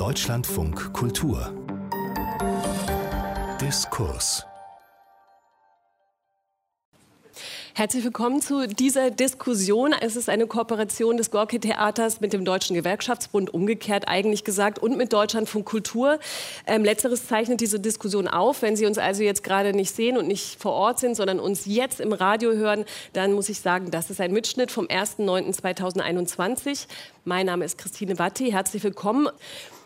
Deutschlandfunk Kultur Diskurs Herzlich willkommen zu dieser Diskussion. Es ist eine Kooperation des Gorki-Theaters mit dem Deutschen Gewerkschaftsbund, umgekehrt eigentlich gesagt, und mit Deutschlandfunk Kultur. Ähm, letzteres zeichnet diese Diskussion auf. Wenn Sie uns also jetzt gerade nicht sehen und nicht vor Ort sind, sondern uns jetzt im Radio hören, dann muss ich sagen, das ist ein Mitschnitt vom 1.9.2021. Mein Name ist Christine Watti. Herzlich willkommen.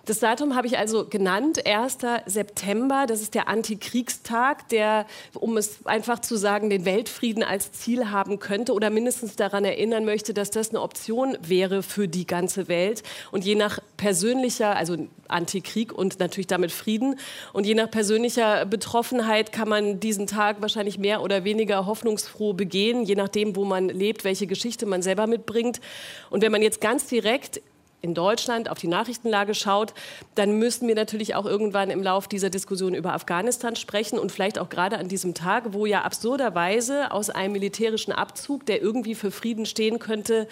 Das Datum habe ich also genannt, 1. September. Das ist der Antikriegstag, der, um es einfach zu sagen, den Weltfrieden als Ziel haben könnte oder mindestens daran erinnern möchte, dass das eine Option wäre für die ganze Welt. Und je nach persönlicher, also Antikrieg und natürlich damit Frieden, und je nach persönlicher Betroffenheit kann man diesen Tag wahrscheinlich mehr oder weniger hoffnungsfroh begehen, je nachdem, wo man lebt, welche Geschichte man selber mitbringt. Und wenn man jetzt ganz direkt in Deutschland auf die Nachrichtenlage schaut, dann müssen wir natürlich auch irgendwann im Lauf dieser Diskussion über Afghanistan sprechen und vielleicht auch gerade an diesem Tag, wo ja absurderweise aus einem militärischen Abzug, der irgendwie für Frieden stehen könnte,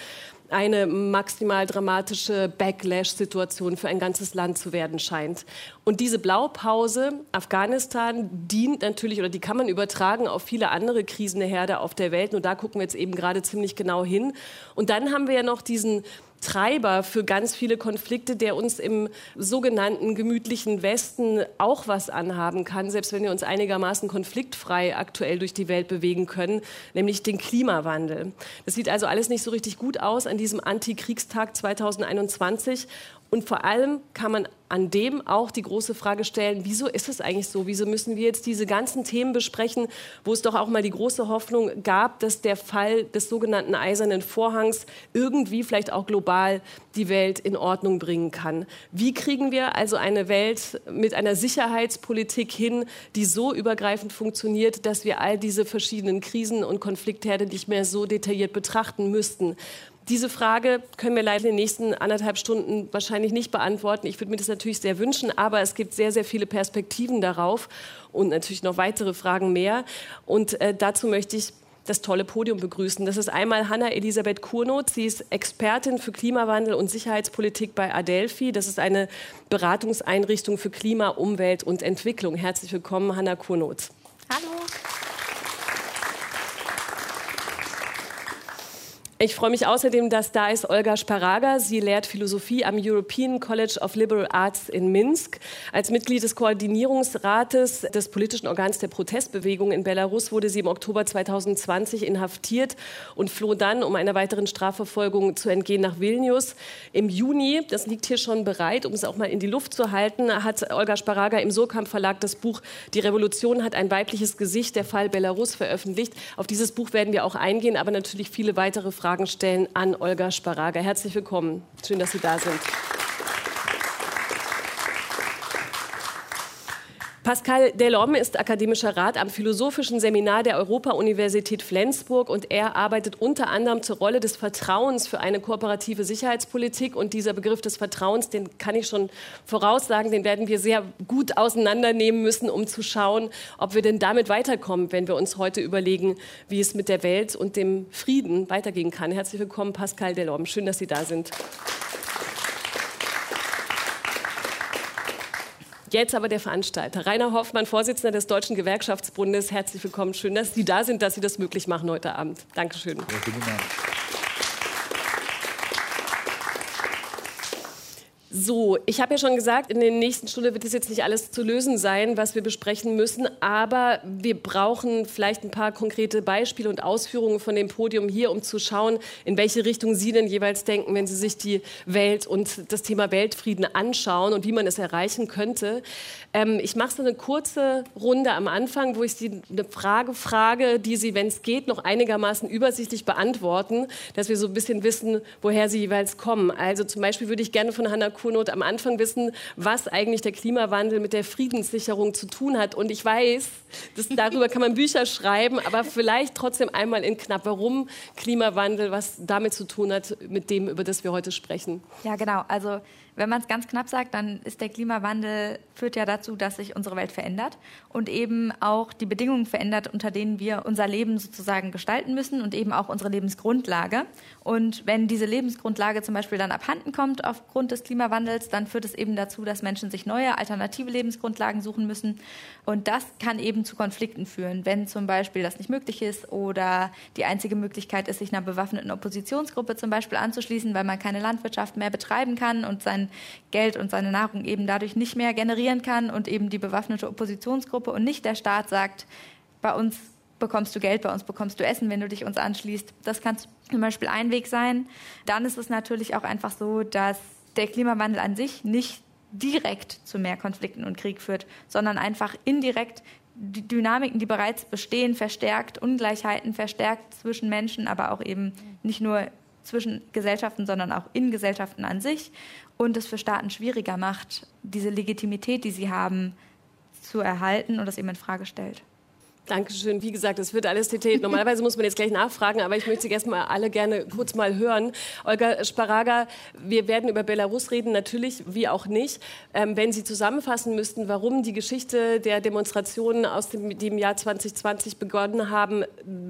eine maximal dramatische Backlash-Situation für ein ganzes Land zu werden scheint. Und diese Blaupause Afghanistan dient natürlich oder die kann man übertragen auf viele andere Krisenherde auf der Welt. Nur da gucken wir jetzt eben gerade ziemlich genau hin. Und dann haben wir ja noch diesen Treiber für ganz viele Konflikte, der uns im sogenannten gemütlichen Westen auch was anhaben kann, selbst wenn wir uns einigermaßen konfliktfrei aktuell durch die Welt bewegen können, nämlich den Klimawandel. Das sieht also alles nicht so richtig gut aus an diesem Antikriegstag 2021. Und vor allem kann man an dem auch die große Frage stellen, wieso ist es eigentlich so? Wieso müssen wir jetzt diese ganzen Themen besprechen, wo es doch auch mal die große Hoffnung gab, dass der Fall des sogenannten Eisernen Vorhangs irgendwie vielleicht auch global die Welt in Ordnung bringen kann? Wie kriegen wir also eine Welt mit einer Sicherheitspolitik hin, die so übergreifend funktioniert, dass wir all diese verschiedenen Krisen und Konfliktherde nicht mehr so detailliert betrachten müssten? Diese Frage können wir leider in den nächsten anderthalb Stunden wahrscheinlich nicht beantworten. Ich würde mir das natürlich sehr wünschen, aber es gibt sehr, sehr viele Perspektiven darauf und natürlich noch weitere Fragen mehr. Und äh, dazu möchte ich das tolle Podium begrüßen. Das ist einmal Hanna Elisabeth Kurnoth. Sie ist Expertin für Klimawandel und Sicherheitspolitik bei Adelphi. Das ist eine Beratungseinrichtung für Klima, Umwelt und Entwicklung. Herzlich willkommen, Hanna Kurnoth. Hallo. Ich freue mich außerdem, dass da ist Olga Sparaga. Sie lehrt Philosophie am European College of Liberal Arts in Minsk. Als Mitglied des Koordinierungsrates des politischen Organs der Protestbewegung in Belarus wurde sie im Oktober 2020 inhaftiert und floh dann, um einer weiteren Strafverfolgung zu entgehen, nach Vilnius. Im Juni, das liegt hier schon bereit, um es auch mal in die Luft zu halten, hat Olga Sparaga im Surkamp Verlag das Buch Die Revolution hat ein weibliches Gesicht, der Fall Belarus veröffentlicht. Auf dieses Buch werden wir auch eingehen, aber natürlich viele weitere Fragen Fragen stellen an Olga Sparaga. Herzlich willkommen. Schön, dass Sie da sind. Pascal Delhomme ist akademischer Rat am Philosophischen Seminar der Europa-Universität Flensburg und er arbeitet unter anderem zur Rolle des Vertrauens für eine kooperative Sicherheitspolitik. Und dieser Begriff des Vertrauens, den kann ich schon voraussagen, den werden wir sehr gut auseinandernehmen müssen, um zu schauen, ob wir denn damit weiterkommen, wenn wir uns heute überlegen, wie es mit der Welt und dem Frieden weitergehen kann. Herzlich willkommen, Pascal Delhomme. Schön, dass Sie da sind. Jetzt aber der Veranstalter. Rainer Hoffmann, Vorsitzender des Deutschen Gewerkschaftsbundes. Herzlich willkommen. Schön, dass Sie da sind, dass Sie das möglich machen heute Abend. Dankeschön. Ja, So, ich habe ja schon gesagt, in der nächsten Stunde wird es jetzt nicht alles zu lösen sein, was wir besprechen müssen, aber wir brauchen vielleicht ein paar konkrete Beispiele und Ausführungen von dem Podium hier, um zu schauen, in welche Richtung Sie denn jeweils denken, wenn Sie sich die Welt und das Thema Weltfrieden anschauen und wie man es erreichen könnte. Ähm, ich mache so eine kurze Runde am Anfang, wo ich Sie eine Frage frage, die Sie, wenn es geht, noch einigermaßen übersichtlich beantworten, dass wir so ein bisschen wissen, woher Sie jeweils kommen. Also zum Beispiel würde ich gerne von Hannah Kurnoth am Anfang wissen, was eigentlich der Klimawandel mit der Friedenssicherung zu tun hat. Und ich weiß, dass darüber kann man Bücher schreiben, aber vielleicht trotzdem einmal in knapp, warum Klimawandel, was damit zu tun hat, mit dem, über das wir heute sprechen. Ja, genau. Also Wenn man es ganz knapp sagt, dann ist der Klimawandel führt ja dazu, dass sich unsere Welt verändert und eben auch die Bedingungen verändert, unter denen wir unser Leben sozusagen gestalten müssen und eben auch unsere Lebensgrundlage. Und wenn diese Lebensgrundlage zum Beispiel dann abhanden kommt aufgrund des Klimawandels, dann führt es eben dazu, dass Menschen sich neue alternative Lebensgrundlagen suchen müssen. Und das kann eben zu Konflikten führen, wenn zum Beispiel das nicht möglich ist oder die einzige Möglichkeit ist, sich einer bewaffneten Oppositionsgruppe zum Beispiel anzuschließen, weil man keine Landwirtschaft mehr betreiben kann und sein Geld und seine Nahrung eben dadurch nicht mehr generieren kann und eben die bewaffnete Oppositionsgruppe und nicht der Staat sagt, bei uns bekommst du Geld, bei uns bekommst du Essen, wenn du dich uns anschließt. Das kann zum Beispiel ein Weg sein. Dann ist es natürlich auch einfach so, dass der Klimawandel an sich nicht direkt zu mehr Konflikten und Krieg führt, sondern einfach indirekt die Dynamiken, die bereits bestehen, verstärkt, Ungleichheiten verstärkt zwischen Menschen, aber auch eben nicht nur zwischen Gesellschaften, sondern auch in Gesellschaften an sich und es für Staaten schwieriger macht, diese Legitimität, die sie haben, zu erhalten und das eben in Frage stellt. Dankeschön. Wie gesagt, es wird alles detailliert. Normalerweise muss man jetzt gleich nachfragen, aber ich möchte Sie erstmal alle gerne kurz mal hören. Olga Sparaga, wir werden über Belarus reden, natürlich, wie auch nicht. Ähm, wenn Sie zusammenfassen müssten, warum die Geschichte der Demonstrationen aus dem, die im Jahr 2020 begonnen haben,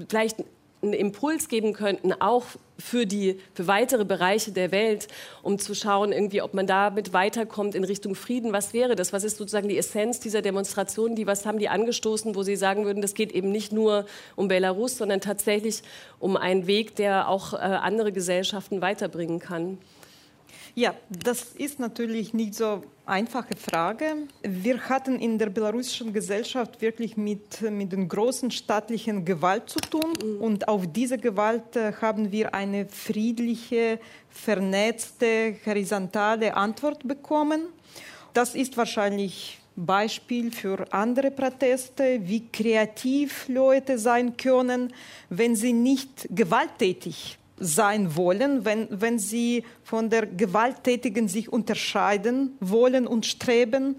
vielleicht einen Impuls geben könnten, auch für die für weitere Bereiche der Welt, um zu schauen, irgendwie, ob man damit weiterkommt in Richtung Frieden. Was wäre das? Was ist sozusagen die Essenz dieser Demonstration? Die was haben die angestoßen, wo Sie sagen würden, das geht eben nicht nur um Belarus, sondern tatsächlich um einen Weg, der auch äh, andere Gesellschaften weiterbringen kann? Ja, das ist natürlich nicht so einfache Frage. Wir hatten in der belarussischen Gesellschaft wirklich mit, mit den großen staatlichen Gewalt zu tun. Mhm. Und auf diese Gewalt äh, haben wir eine friedliche, vernetzte, horizontale Antwort bekommen. Das ist wahrscheinlich Beispiel für andere Proteste, wie kreativ Leute sein können, wenn sie nicht gewalttätig sein wollen, wenn, wenn sie von der Gewalttätigen sich unterscheiden wollen und streben.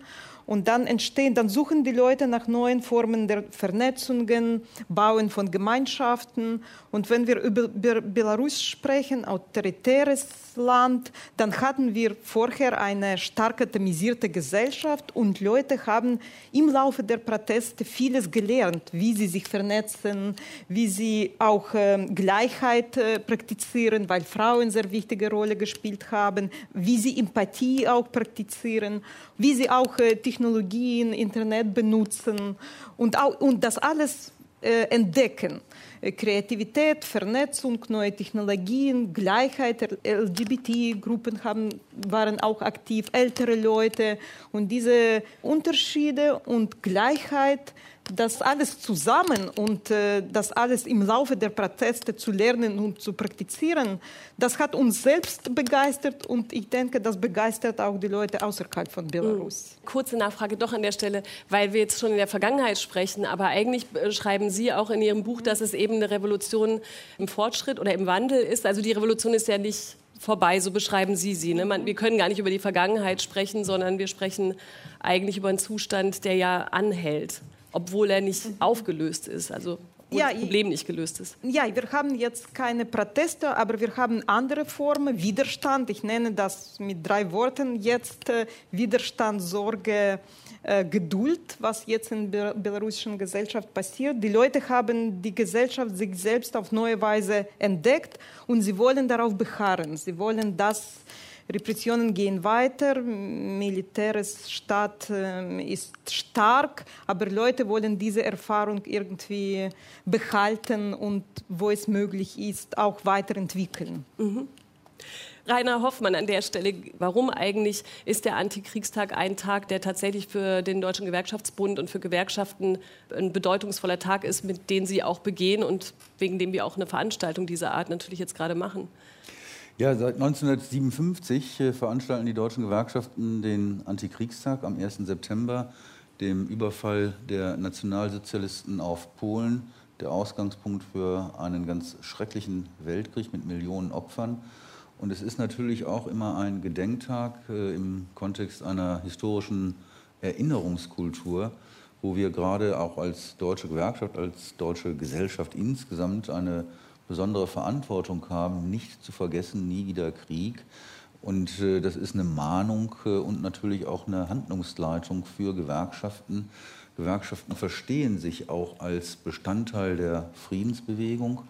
Und dann entstehen, dann suchen die Leute nach neuen Formen der Vernetzungen, Bauen von Gemeinschaften. Und wenn wir über Belarus sprechen, autoritäres Land, dann hatten wir vorher eine stark atomisierte Gesellschaft und Leute haben im Laufe der Proteste vieles gelernt, wie sie sich vernetzen, wie sie auch äh, Gleichheit äh, praktizieren, weil Frauen sehr wichtige Rolle gespielt haben, wie sie Empathie auch praktizieren, wie sie auch äh, Technologien, Internet benutzen. Und, auch, und das alles entdecken. Kreativität, Vernetzung, neue Technologien, Gleichheit, LGBT-Gruppen waren auch aktiv, ältere Leute und diese Unterschiede und Gleichheit das alles zusammen und äh, das alles im Laufe der Proteste zu lernen und zu praktizieren, das hat uns selbst begeistert und ich denke, das begeistert auch die Leute außerhalb von Belarus. Mhm. Kurze Nachfrage doch an der Stelle, weil wir jetzt schon in der Vergangenheit sprechen, aber eigentlich äh, schreiben Sie auch in Ihrem Buch, dass es eben eine Revolution im Fortschritt oder im Wandel ist. Also die Revolution ist ja nicht vorbei, so beschreiben Sie sie. Ne? Man, wir können gar nicht über die Vergangenheit sprechen, sondern wir sprechen eigentlich über einen Zustand, der ja anhält obwohl er nicht mhm. aufgelöst ist, also ja, das Problem nicht gelöst ist. Ja, wir haben jetzt keine Proteste, aber wir haben andere Formen, Widerstand. Ich nenne das mit drei Worten jetzt äh, Widerstand, Sorge, äh, Geduld, was jetzt in der belarussischen Gesellschaft passiert. Die Leute haben die Gesellschaft sich selbst auf neue Weise entdeckt und sie wollen darauf beharren. Sie wollen das Repressionen gehen weiter, militäres Staat ist stark, aber Leute wollen diese Erfahrung irgendwie behalten und wo es möglich ist, auch weiterentwickeln. Mhm. Rainer Hoffmann an der Stelle, warum eigentlich ist der Antikriegstag ein Tag, der tatsächlich für den Deutschen Gewerkschaftsbund und für Gewerkschaften ein bedeutungsvoller Tag ist, mit dem Sie auch begehen und wegen dem wir auch eine Veranstaltung dieser Art natürlich jetzt gerade machen? Ja, seit 1957 äh, veranstalten die deutschen Gewerkschaften den Antikriegstag am 1. September, dem Überfall der Nationalsozialisten auf Polen, der Ausgangspunkt für einen ganz schrecklichen Weltkrieg mit Millionen Opfern. Und es ist natürlich auch immer ein Gedenktag äh, im Kontext einer historischen Erinnerungskultur, wo wir gerade auch als deutsche Gewerkschaft, als deutsche Gesellschaft insgesamt eine besondere Verantwortung haben, nicht zu vergessen, nie wieder Krieg. Und äh, das ist eine Mahnung äh, und natürlich auch eine Handlungsleitung für Gewerkschaften. Gewerkschaften verstehen sich auch als Bestandteil der Friedensbewegung.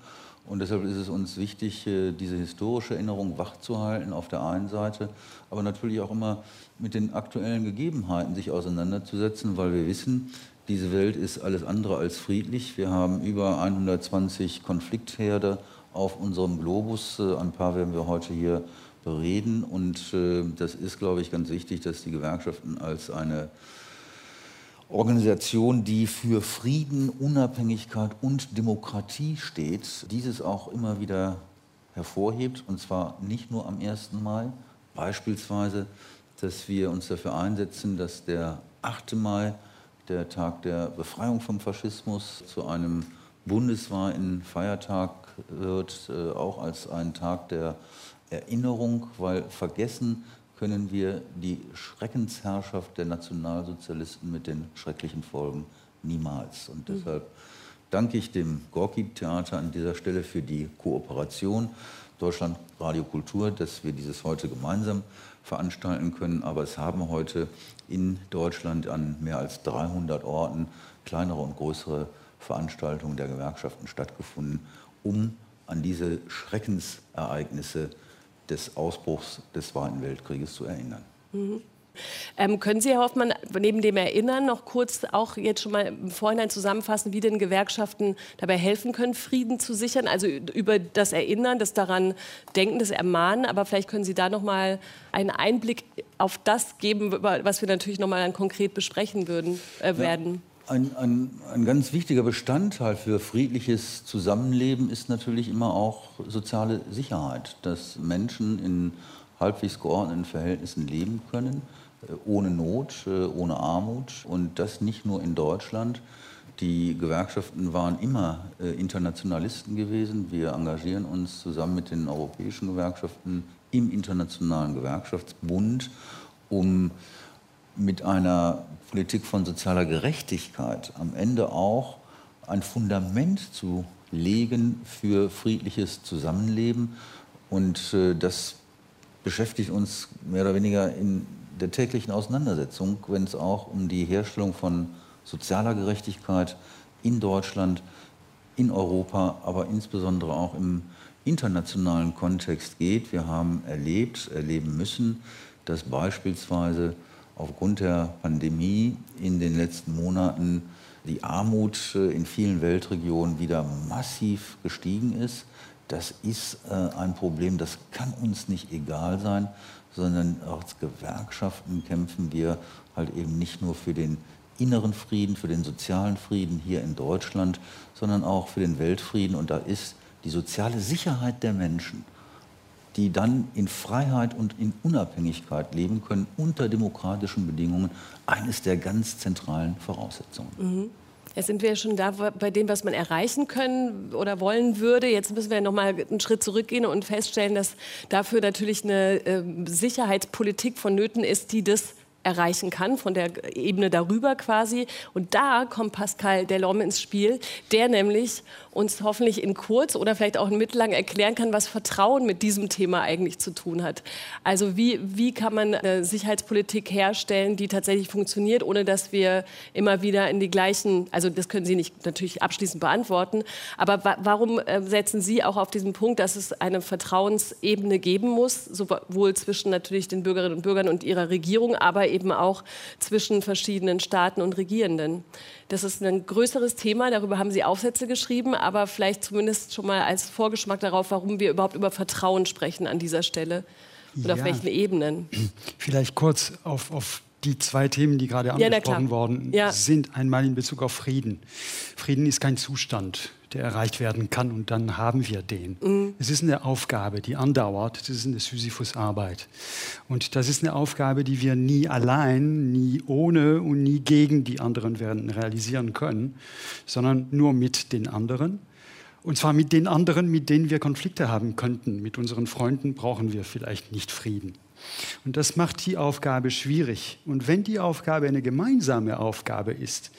Und deshalb ist es uns wichtig, äh, diese historische Erinnerung wachzuhalten auf der einen Seite, aber natürlich auch immer mit den aktuellen Gegebenheiten sich auseinanderzusetzen, weil wir wissen, diese Welt ist alles andere als friedlich. Wir haben über 120 Konfliktherde auf unserem Globus. Äh, ein paar werden wir heute hier bereden. Und äh, das ist, glaube ich, ganz wichtig, dass die Gewerkschaften als eine Organisation, die für Frieden, Unabhängigkeit und Demokratie steht, dieses auch immer wieder hervorhebt. Und zwar nicht nur am 1. Mai, beispielsweise, dass wir uns dafür einsetzen, dass der 8. Mai, der Tag der Befreiung vom Faschismus, zu einem bundesweiten Feiertag wird, äh, auch als ein Tag der Erinnerung, weil vergessen können wir die Schreckensherrschaft der Nationalsozialisten mit den schrecklichen Folgen niemals. Und mhm. deshalb danke ich dem Gorki-Theater an dieser Stelle für die Kooperation Deutschland Radio Kultur, dass wir dieses heute gemeinsam veranstalten können. Aber es haben heute in Deutschland an mehr als 300 Orten kleinere und größere Veranstaltungen der Gewerkschaften stattgefunden, um an diese Schreckensereignisse des Ausbruchs des Zweiten Weltkrieges zu erinnern. Mhm. Ähm, können Sie, Herr Hoffmann, neben dem Erinnern noch kurz auch jetzt schon mal im Vorhinein zusammenfassen, wie denn Gewerkschaften dabei helfen können, Frieden zu sichern? Also über das Erinnern, das daran Denken, das Ermahnen. Aber vielleicht können Sie da noch mal einen Einblick auf das geben, was wir natürlich noch mal dann konkret besprechen würden, äh, werden. Ja. Ein, ein, ein, ganz wichtiger Bestandteil für friedliches Zusammenleben ist natürlich immer auch soziale Sicherheit, dass Menschen in halbwegs geordneten Verhältnissen leben können, ohne Not, äh, ohne Armut und das nicht nur in Deutschland. Die Gewerkschaften waren immer äh, Internationalisten gewesen. Wir engagieren uns zusammen mit den europäischen Gewerkschaften im Internationalen Gewerkschaftsbund, um mit einer Politik von sozialer Gerechtigkeit am Ende auch ein Fundament zu legen für friedliches Zusammenleben. Und äh, das beschäftigt uns mehr oder weniger in der täglichen Auseinandersetzung, wenn es auch um die Herstellung von sozialer Gerechtigkeit in Deutschland, in Europa, aber insbesondere auch im internationalen Kontext geht. Wir haben erlebt, erleben müssen, dass beispielsweise aufgrund der Pandemie in den letzten Monaten die Armut äh, in vielen Weltregionen wieder massiv gestiegen ist. Das ist äh, ein Problem, das kann uns nicht egal sein, sondern als Gewerkschaften kämpfen wir halt eben nicht nur für den inneren Frieden, für den sozialen Frieden hier in Deutschland, sondern auch für den Weltfrieden. Und da ist die soziale Sicherheit der Menschen die dann in Freiheit und in Unabhängigkeit leben können unter demokratischen Bedingungen, eines der ganz zentralen Voraussetzungen. Mhm. Jetzt sind wir schon da bei dem, was man erreichen können oder wollen würde. Jetzt müssen wir noch mal einen Schritt zurückgehen und feststellen, dass dafür natürlich eine äh, Sicherheitspolitik vonnöten ist, die das erreichen kann, von der Ebene darüber quasi. Und da kommt Pascal Delorme ins Spiel, der nämlich uns hoffentlich in kurz oder vielleicht auch in mittellang erklären kann, was Vertrauen mit diesem Thema eigentlich zu tun hat. Also wie, wie kann man eine Sicherheitspolitik herstellen, die tatsächlich funktioniert, ohne dass wir immer wieder in die gleichen, also das können Sie nicht natürlich abschließend beantworten, aber wa warum äh, setzen Sie auch auf diesen Punkt, dass es eine Vertrauensebene geben muss, sowohl zwischen natürlich den Bürgerinnen und Bürgern und ihrer Regierung, aber eben auch zwischen verschiedenen Staaten und Regierenden? Das ist ein größeres Thema, darüber haben Sie Aufsätze geschrieben, aber vielleicht zumindest schon mal als Vorgeschmack darauf, warum wir überhaupt über Vertrauen sprechen an dieser Stelle und ja. auf welchen Ebenen. Vielleicht kurz auf, auf die zwei Themen, die gerade angesprochen ja, worden ja. sind. Einmal in Bezug auf Frieden. Frieden ist kein Zustand der erreicht werden kann und dann haben wir den. Mhm. Es ist eine Aufgabe, die andauert. Das ist eine Sisyphus-Arbeit. Und das ist eine Aufgabe, die wir nie allein, nie ohne und nie gegen die anderen werden realisieren können, sondern nur mit den anderen. Und zwar mit den anderen, mit denen wir Konflikte haben könnten. Mit unseren Freunden brauchen wir vielleicht nicht Frieden. Und das macht die Aufgabe schwierig. Und wenn die Aufgabe eine gemeinsame Aufgabe ist,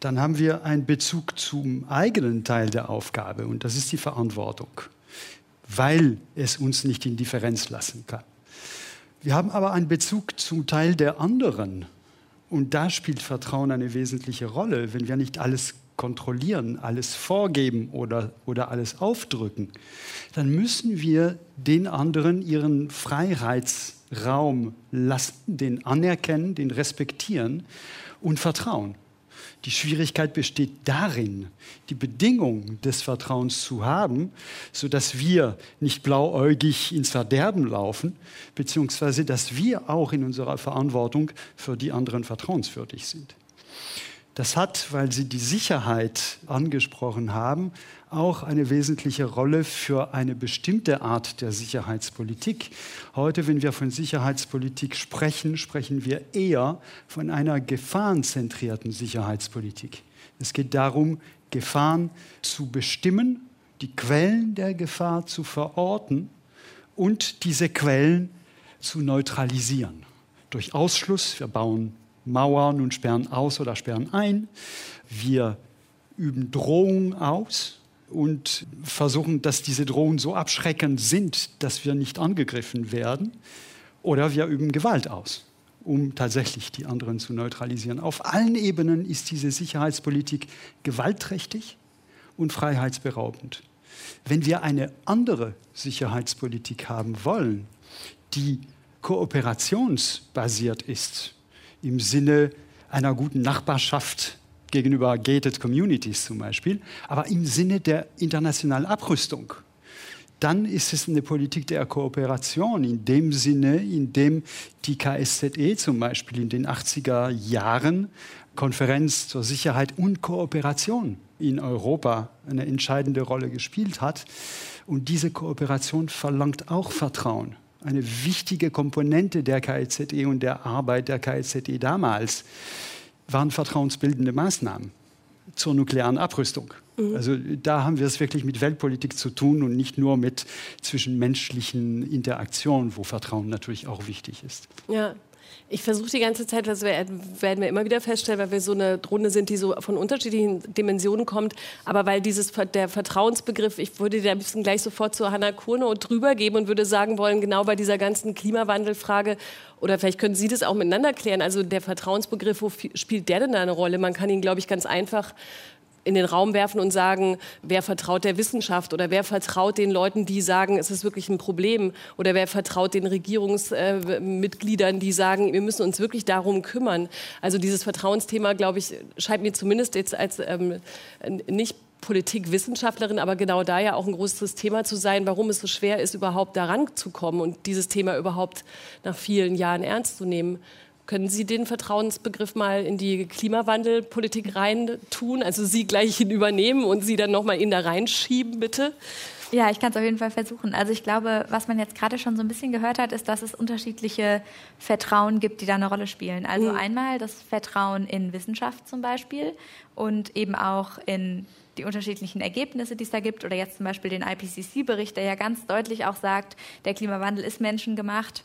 dann haben wir einen Bezug zum eigenen Teil der Aufgabe und das ist die Verantwortung, weil es uns nicht in Differenz lassen kann. Wir haben aber einen Bezug zum Teil der anderen. Und da spielt Vertrauen eine wesentliche Rolle. Wenn wir nicht alles kontrollieren, alles vorgeben oder, oder alles aufdrücken, dann müssen wir den anderen ihren Freiheitsraum lassen, den anerkennen, den respektieren und vertrauen. Die Schwierigkeit besteht darin, die Bedingung des Vertrauens zu haben, sodass wir nicht blauäugig ins Verderben laufen, beziehungsweise dass wir auch in unserer Verantwortung für die anderen vertrauenswürdig sind. Das hat, weil Sie die Sicherheit angesprochen haben, auch eine wesentliche Rolle für eine bestimmte Art der Sicherheitspolitik. Heute, wenn wir von Sicherheitspolitik sprechen, sprechen wir eher von einer gefahrenzentrierten Sicherheitspolitik. Es geht darum, Gefahren zu bestimmen, die Quellen der Gefahr zu verorten und diese Quellen zu neutralisieren. Durch Ausschluss, wir bauen Mauern und sperren aus oder sperren ein. Wir üben Drohungen aus und versuchen, dass diese Drohungen so abschreckend sind, dass wir nicht angegriffen werden. Oder wir üben Gewalt aus, um tatsächlich die anderen zu neutralisieren. Auf allen Ebenen ist diese Sicherheitspolitik gewaltträchtig und freiheitsberaubend. Wenn wir eine andere Sicherheitspolitik haben wollen, die kooperationsbasiert ist, im Sinne einer guten Nachbarschaft gegenüber gated communities zum Beispiel, aber im Sinne der internationalen Abrüstung. Dann ist es eine Politik der Kooperation in dem Sinne, in dem die KSZE zum Beispiel in den 80er Jahren Konferenz zur Sicherheit und Kooperation in Europa eine entscheidende Rolle gespielt hat. Und diese Kooperation verlangt auch Vertrauen eine wichtige Komponente der KIZE und der Arbeit der KIZE damals waren vertrauensbildende Maßnahmen zur nuklearen Abrüstung. Mhm. Also da haben wir es wirklich mit Weltpolitik zu tun und nicht nur mit zwischenmenschlichen Interaktionen, wo Vertrauen natürlich auch wichtig ist. Ja, ich versuche die ganze Zeit, das werden wir immer wieder feststellen, weil wir so eine Runde sind, die so von unterschiedlichen Dimensionen kommt, aber weil dieses der Vertrauensbegriff, ich würde dir ein bisschen gleich sofort zu Hannah Kurnow drüber geben und würde sagen wollen, genau bei dieser ganzen Klimawandelfrage, oder vielleicht können Sie das auch miteinander klären, also der Vertrauensbegriff, wo spielt der denn da eine Rolle? Man kann ihn, glaube ich, ganz einfach in den Raum werfen und sagen, wer vertraut der Wissenschaft oder wer vertraut den Leuten, die sagen, es ist wirklich ein Problem oder wer vertraut den Regierungsmitgliedern, die sagen, wir müssen uns wirklich darum kümmern. Also dieses Vertrauensthema, glaube ich, scheint mir zumindest jetzt als ähm, nicht Politikwissenschaftlerin, aber genau da ja auch ein großes Thema zu sein, warum es so schwer ist, überhaupt daran zu kommen und dieses Thema überhaupt nach vielen Jahren ernst zu nehmen. Können Sie den Vertrauensbegriff mal in die Klimawandelpolitik reintun? Also Sie gleich ihn übernehmen und Sie dann nochmal ihn da reinschieben, bitte? Ja, ich kann es auf jeden Fall versuchen. Also ich glaube, was man jetzt gerade schon so ein bisschen gehört hat, ist, dass es unterschiedliche Vertrauen gibt, die da eine Rolle spielen. Also mhm. einmal das Vertrauen in Wissenschaft zum Beispiel und eben auch in die unterschiedlichen Ergebnisse, die es da gibt, oder jetzt zum Beispiel den IPCC-Bericht, der ja ganz deutlich auch sagt, der Klimawandel ist menschengemacht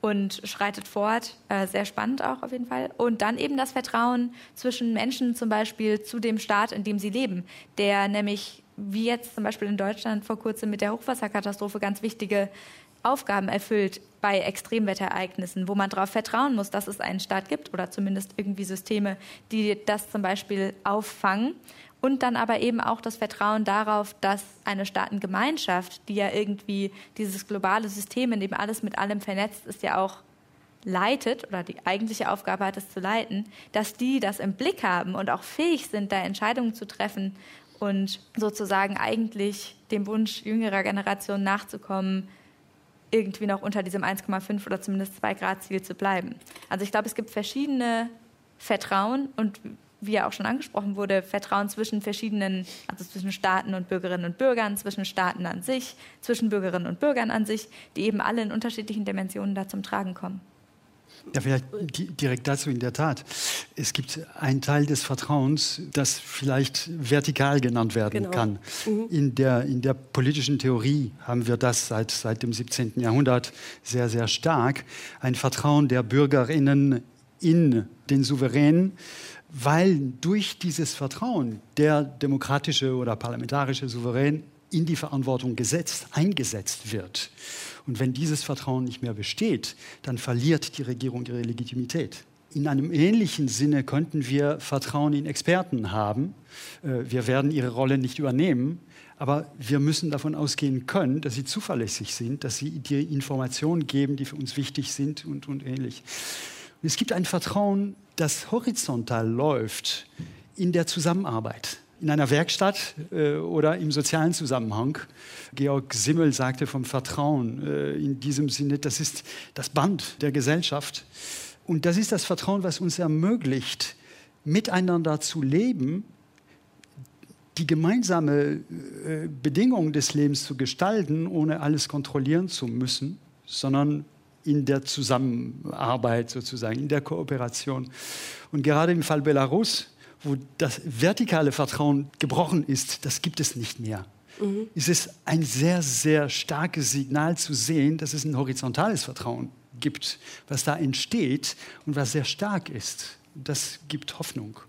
und schreitet fort. Äh, sehr spannend auch auf jeden Fall. Und dann eben das Vertrauen zwischen Menschen zum Beispiel zu dem Staat, in dem sie leben, der nämlich, wie jetzt zum Beispiel in Deutschland vor kurzem mit der Hochwasserkatastrophe, ganz wichtige Aufgaben erfüllt bei Extremwetterereignissen, wo man darauf vertrauen muss, dass es einen Staat gibt oder zumindest irgendwie Systeme, die das zum Beispiel auffangen und dann aber eben auch das Vertrauen darauf, dass eine Staatengemeinschaft, die ja irgendwie dieses globale System, in dem alles mit allem vernetzt ist, ja auch leitet oder die eigentliche Aufgabe hat, es zu leiten, dass die das im Blick haben und auch fähig sind, da Entscheidungen zu treffen und sozusagen eigentlich dem Wunsch jüngerer Generationen nachzukommen, irgendwie noch unter diesem 1,5 oder zumindest 2 Grad Ziel zu bleiben. Also ich glaube, es gibt verschiedene Vertrauen und wie ja auch schon angesprochen wurde, Vertrauen zwischen verschiedenen, also zwischen Staaten und Bürgerinnen und Bürgern, zwischen Staaten an sich, zwischen Bürgerinnen und Bürgern an sich, die eben alle in unterschiedlichen Dimensionen da zum Tragen kommen. Ja, vielleicht direkt dazu in der Tat. Es gibt einen Teil des Vertrauens, das vielleicht vertikal genannt werden genau. kann. Mhm. In, der, in der politischen Theorie haben wir das seit, seit dem 17. Jahrhundert sehr, sehr stark. Ein Vertrauen der Bürgerinnen in den Souverän, weil durch dieses Vertrauen der demokratische oder parlamentarische Souverän in die Verantwortung gesetzt, eingesetzt wird. Und wenn dieses Vertrauen nicht mehr besteht, dann verliert die Regierung ihre Legitimität. In einem ähnlichen Sinne könnten wir Vertrauen in Experten haben. Äh, wir werden ihre Rolle nicht übernehmen, aber wir müssen davon ausgehen können, dass sie zuverlässig sind, dass sie die Informationen geben, die für uns wichtig sind und, und ähnlich. Es gibt ein Vertrauen, das horizontal läuft in der Zusammenarbeit in einer Werkstatt äh, oder im sozialen Zusammenhang. Georg Simmel sagte vom Vertrauen äh, in diesem Sinne, das ist das Band der Gesellschaft. Und das ist das Vertrauen, was uns ermöglicht, miteinander zu leben, die gemeinsame äh, Bedingung des Lebens zu gestalten, ohne alles kontrollieren zu müssen, sondern in der Zusammenarbeit sozusagen, in der Kooperation. Und gerade im Fall Belarus, wo das vertikale Vertrauen gebrochen ist, das gibt es nicht mehr. Mhm. Es ist ein sehr, sehr starkes Signal zu sehen, dass es ein horizontales Vertrauen gibt, was da entsteht und was sehr stark ist. Das gibt Hoffnung.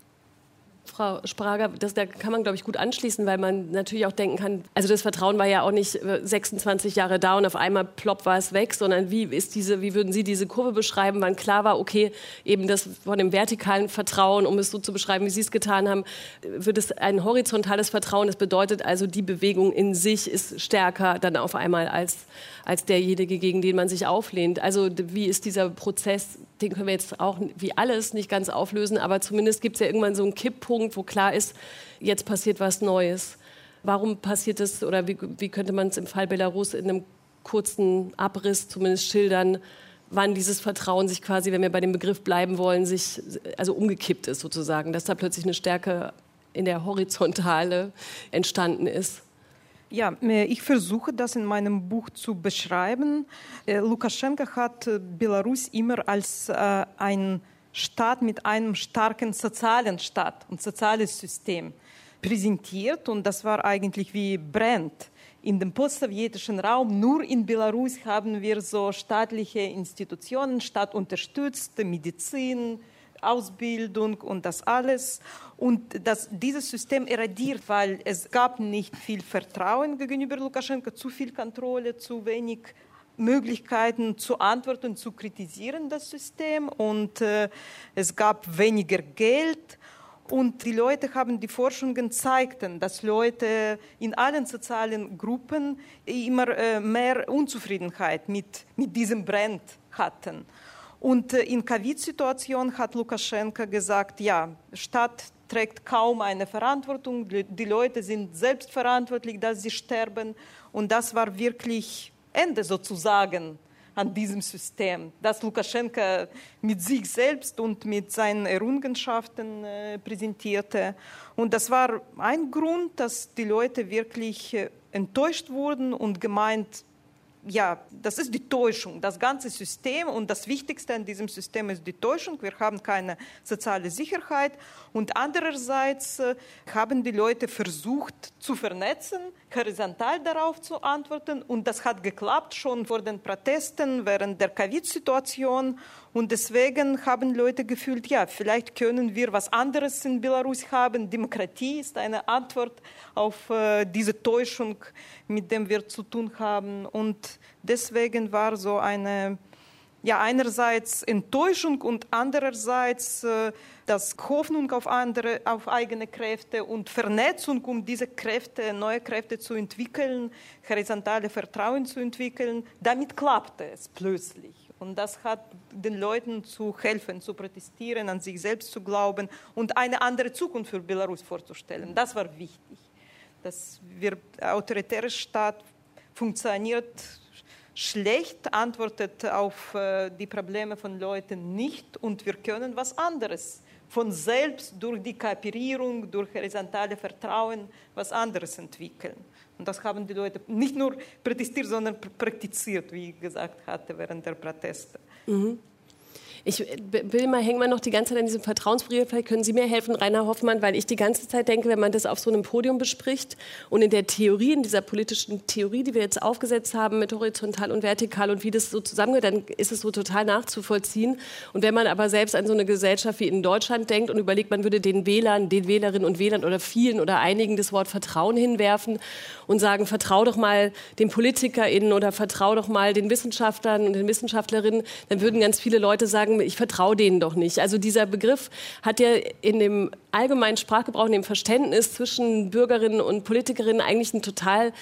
Frau Sprager, das, da kann man, glaube ich, gut anschließen, weil man natürlich auch denken kann, also das Vertrauen war ja auch nicht 26 äh, Jahre da und auf einmal plopp war es weg, sondern wie ist diese, wie würden Sie diese Kurve beschreiben, wann klar war, okay, eben das von dem vertikalen Vertrauen, um es so zu beschreiben, wie Sie es getan haben, wird es ein horizontales Vertrauen. Das bedeutet also, die Bewegung in sich ist stärker dann auf einmal als, als derjenige, gegen den man sich auflehnt. Also wie ist dieser Prozess den können wir jetzt auch wie alles nicht ganz auflösen, aber zumindest gibt es ja irgendwann so einen Kipppunkt, wo klar ist, jetzt passiert was Neues. Warum passiert es oder wie, wie könnte man es im Fall Belarus in einem kurzen Abriss zumindest schildern, wann dieses Vertrauen sich quasi, wenn wir bei dem Begriff bleiben wollen, sich also umgekippt ist sozusagen, dass da plötzlich eine Stärke in der Horizontale entstanden ist? Ja, äh, ich versuche das in meinem Buch zu beschreiben. Äh, Lukaschenka hat Belarus immer als ein Staat mit einem starken sozialen Staat und soziales System präsentiert und das war eigentlich wie brennt in dem postsowjetischen Raum. Nur in Belarus haben wir so staatliche Institutionen, staatunterstützte Medizin, Ausbildung und das alles. Und das, dieses System eradiert, weil es gab nicht viel Vertrauen gegenüber Lukaschenko, zu viel Kontrolle, zu wenig Möglichkeiten zu antworten, zu kritisieren das System und äh, es gab weniger Geld und die Leute haben die Forschungen zeigten, dass Leute in allen sozialen Gruppen immer äh, mehr Unzufriedenheit mit, mit diesem Brand hatten. Und äh, in Covid-Situation hat Lukaschenka gesagt, ja, Stadt trägt kaum eine Verantwortung, die Leute sind selbst verantwortlich, dass sie sterben. Und das war wirklich Ende sozusagen an diesem System, das Lukaschenka mit sich selbst und mit seinen Errungenschaften äh, präsentierte. Und das war ein Grund, dass die Leute wirklich äh, enttäuscht wurden und gemeint, ja, das ist die Täuschung. Das ganze System und das Wichtigste an diesem System ist die Täuschung. Wir haben keine soziale Sicherheit. Und andererseits äh, haben die Leute versucht zu vernetzen, horizontal darauf zu antworten. Und das hat geklappt schon vor den Protesten während der Covid-Situation. Und deswegen haben Leute gefühlt, ja, vielleicht können wir was anderes in Belarus haben. Demokratie ist eine Antwort auf äh, diese Täuschung, mit der wir zu tun haben. Und deswegen war so eine, ja, einerseits Enttäuschung und andererseits äh, das Hoffnung auf andere, auf eigene Kräfte und Vernetzung, um diese Kräfte, neue Kräfte zu entwickeln, horizontale Vertrauen zu entwickeln. Damit klappte es plötzlich. Und das hat den Leuten zu helfen, zu protestieren, an sich selbst zu glauben und eine andere Zukunft für Belarus vorzustellen. Das war wichtig. Das wir, autoritäre Staat funktioniert schlecht, antwortet auf äh, die Probleme von Leuten nicht und wir können was anderes von selbst durch die Kooperierung, durch horizontale Vertrauen was anderes entwickeln. Und das haben die Leute nicht nur protestiert, sondern praktiziert, wie ich gesagt hatte, während der Proteste. Mhm. Ich will mal, hängen wir noch die ganze Zeit an diesem Vertrauensbrief. Vielleicht können Sie mir helfen, Rainer Hoffmann, weil ich die ganze Zeit denke, wenn man das auf so einem Podium bespricht und in der Theorie, in dieser politischen Theorie, die wir jetzt aufgesetzt haben mit horizontal und vertikal und wie das so zusammengehört, dann ist es so total nachzuvollziehen. Und wenn man aber selbst an so eine Gesellschaft wie in Deutschland denkt und überlegt, man würde den Wählern, den Wählerinnen und Wählern oder vielen oder einigen das Wort Vertrauen hinwerfen und sagen, vertrau doch mal den PolitikerInnen oder vertrau doch mal den Wissenschaftlern und den Wissenschaftlerinnen, dann würden ganz viele Leute sagen, ich vertraue denen doch nicht. Also dieser Begriff hat ja in dem allgemeinen Sprachgebrauch, in dem Verständnis zwischen Bürgerinnen und Politikerinnen eigentlich einen total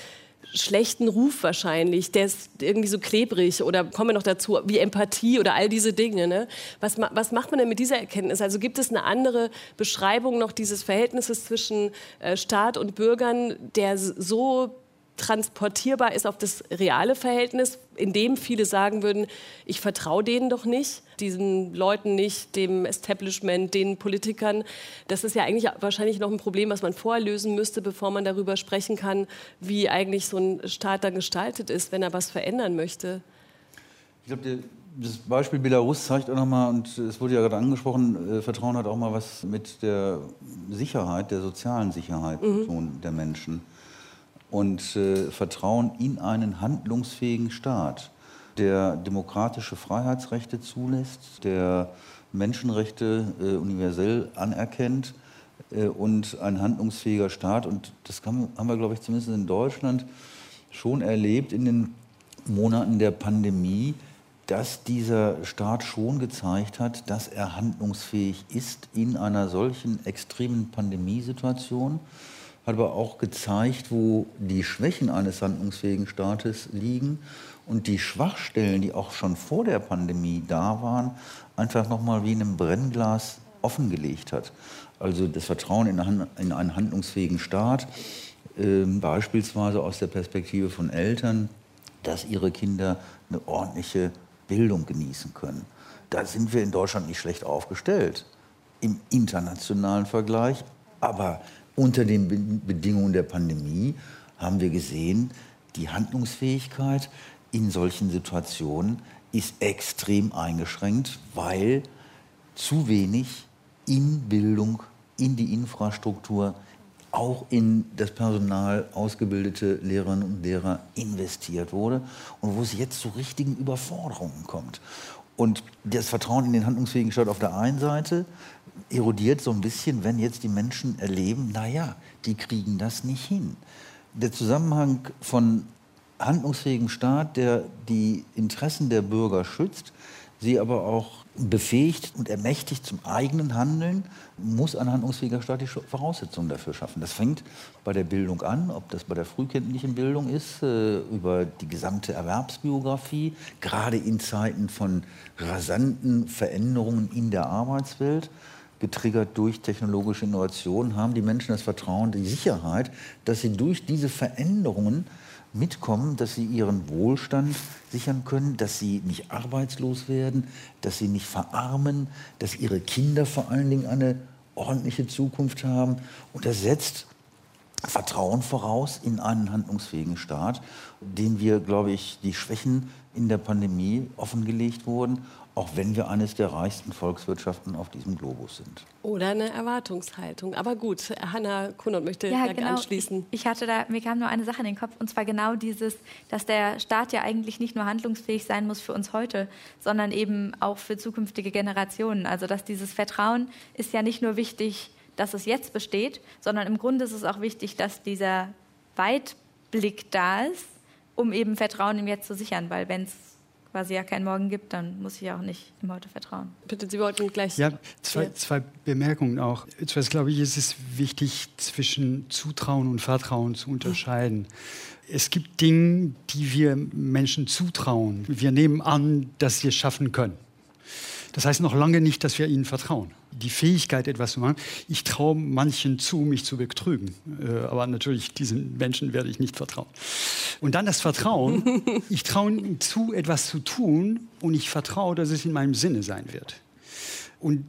schlechten Ruf wahrscheinlich. Der ist irgendwie so klebrig oder kommen wir noch dazu, wie Empathie oder all diese Dinge. Ne? Was, was macht man denn mit dieser Erkenntnis? Also gibt es eine andere Beschreibung noch dieses Verhältnisses zwischen äh, Staat und Bürgern, der so transportierbar ist auf das reale Verhältnis, in dem viele sagen würden, ich vertraue denen doch nicht, diesen Leuten nicht, dem Establishment, den Politikern. Das ist ja eigentlich wahrscheinlich noch ein Problem, was man vorher lösen müsste, bevor man darüber sprechen kann, wie eigentlich so ein Staat dann gestaltet ist, wenn er was verändern möchte. Ich glaube, das Beispiel Belarus zeigt auch nochmal, und es wurde ja gerade angesprochen, äh, Vertrauen hat auch mal was mit der Sicherheit, der sozialen Sicherheit mhm. der Menschen und äh, Vertrauen in einen handlungsfähigen Staat, der demokratische Freiheitsrechte zulässt, der Menschenrechte äh, universell anerkennt äh, und ein handlungsfähiger Staat. Und das kann, haben wir, glaube ich, zumindest in Deutschland schon erlebt in den Monaten der Pandemie, dass dieser Staat schon gezeigt hat, dass er handlungsfähig ist in einer solchen extremen Pandemiesituation hat aber auch gezeigt, wo die Schwächen eines handlungsfähigen Staates liegen und die Schwachstellen, die auch schon vor der Pandemie da waren, einfach nochmal wie in einem Brennglas offengelegt hat. Also das Vertrauen in einen handlungsfähigen Staat, äh, beispielsweise aus der Perspektive von Eltern, dass ihre Kinder eine ordentliche Bildung genießen können. Da sind wir in Deutschland nicht schlecht aufgestellt im internationalen Vergleich, aber unter den Bedingungen der Pandemie haben wir gesehen, die Handlungsfähigkeit in solchen Situationen ist extrem eingeschränkt, weil zu wenig in Bildung, in die Infrastruktur, auch in das Personal, ausgebildete Lehrerinnen und Lehrer investiert wurde und wo es jetzt zu richtigen Überforderungen kommt. Und das Vertrauen in den handlungsfähigen Staat auf der einen Seite erodiert so ein bisschen, wenn jetzt die Menschen erleben, naja, die kriegen das nicht hin. Der Zusammenhang von handlungsfähigem Staat, der die Interessen der Bürger schützt, sie aber auch befähigt und ermächtigt zum eigenen Handeln, muss ein handlungsfähiger Staat die Voraussetzungen dafür schaffen. Das fängt bei der Bildung an, ob das bei der frühkindlichen Bildung ist, äh, über die gesamte Erwerbsbiografie, gerade in Zeiten von rasanten Veränderungen in der Arbeitswelt getriggert durch technologische Innovation, haben die Menschen das Vertrauen, die Sicherheit, dass sie durch diese Veränderungen mitkommen, dass sie ihren Wohlstand sichern können, dass sie nicht arbeitslos werden, dass sie nicht verarmen, dass ihre Kinder vor allen Dingen eine ordentliche Zukunft haben. Und das setzt Vertrauen voraus in einen handlungsfähigen Staat, den wir, glaube ich, die Schwächen in der Pandemie offengelegt wurden auch wenn wir eines der reichsten Volkswirtschaften auf diesem Globus sind. Oder eine Erwartungshaltung. Aber gut, Hanna Kunert möchte ja, genau. anschließen. Ich, ich hatte da, mir kam nur eine Sache in den Kopf, und zwar genau dieses, dass der Staat ja eigentlich nicht nur handlungsfähig sein muss für uns heute, sondern eben auch für zukünftige Generationen. Also dass dieses Vertrauen ist ja nicht nur wichtig, dass es jetzt besteht, sondern im Grunde ist es auch wichtig, dass dieser Weitblick da ist, um eben Vertrauen im Jetzt zu sichern, weil wenn es quasi ja keinen Morgen gibt, dann muss ich auch nicht im Heute vertrauen. Bitte, Sie wollten gleich. Ja, zwei, ja. zwei Bemerkungen auch. Zuerst glaube ich, ist es wichtig, zwischen Zutrauen und Vertrauen zu unterscheiden. Es gibt Dinge, die wir Menschen zutrauen. Wir nehmen an, dass sie es schaffen können. Das heißt noch lange nicht, dass wir ihnen vertrauen. Die Fähigkeit, etwas zu machen. Ich traue manchen zu, mich zu betrügen. Äh, aber natürlich, diesen Menschen werde ich nicht vertrauen. Und dann das Vertrauen. Ich traue ihnen zu, etwas zu tun und ich vertraue, dass es in meinem Sinne sein wird. Und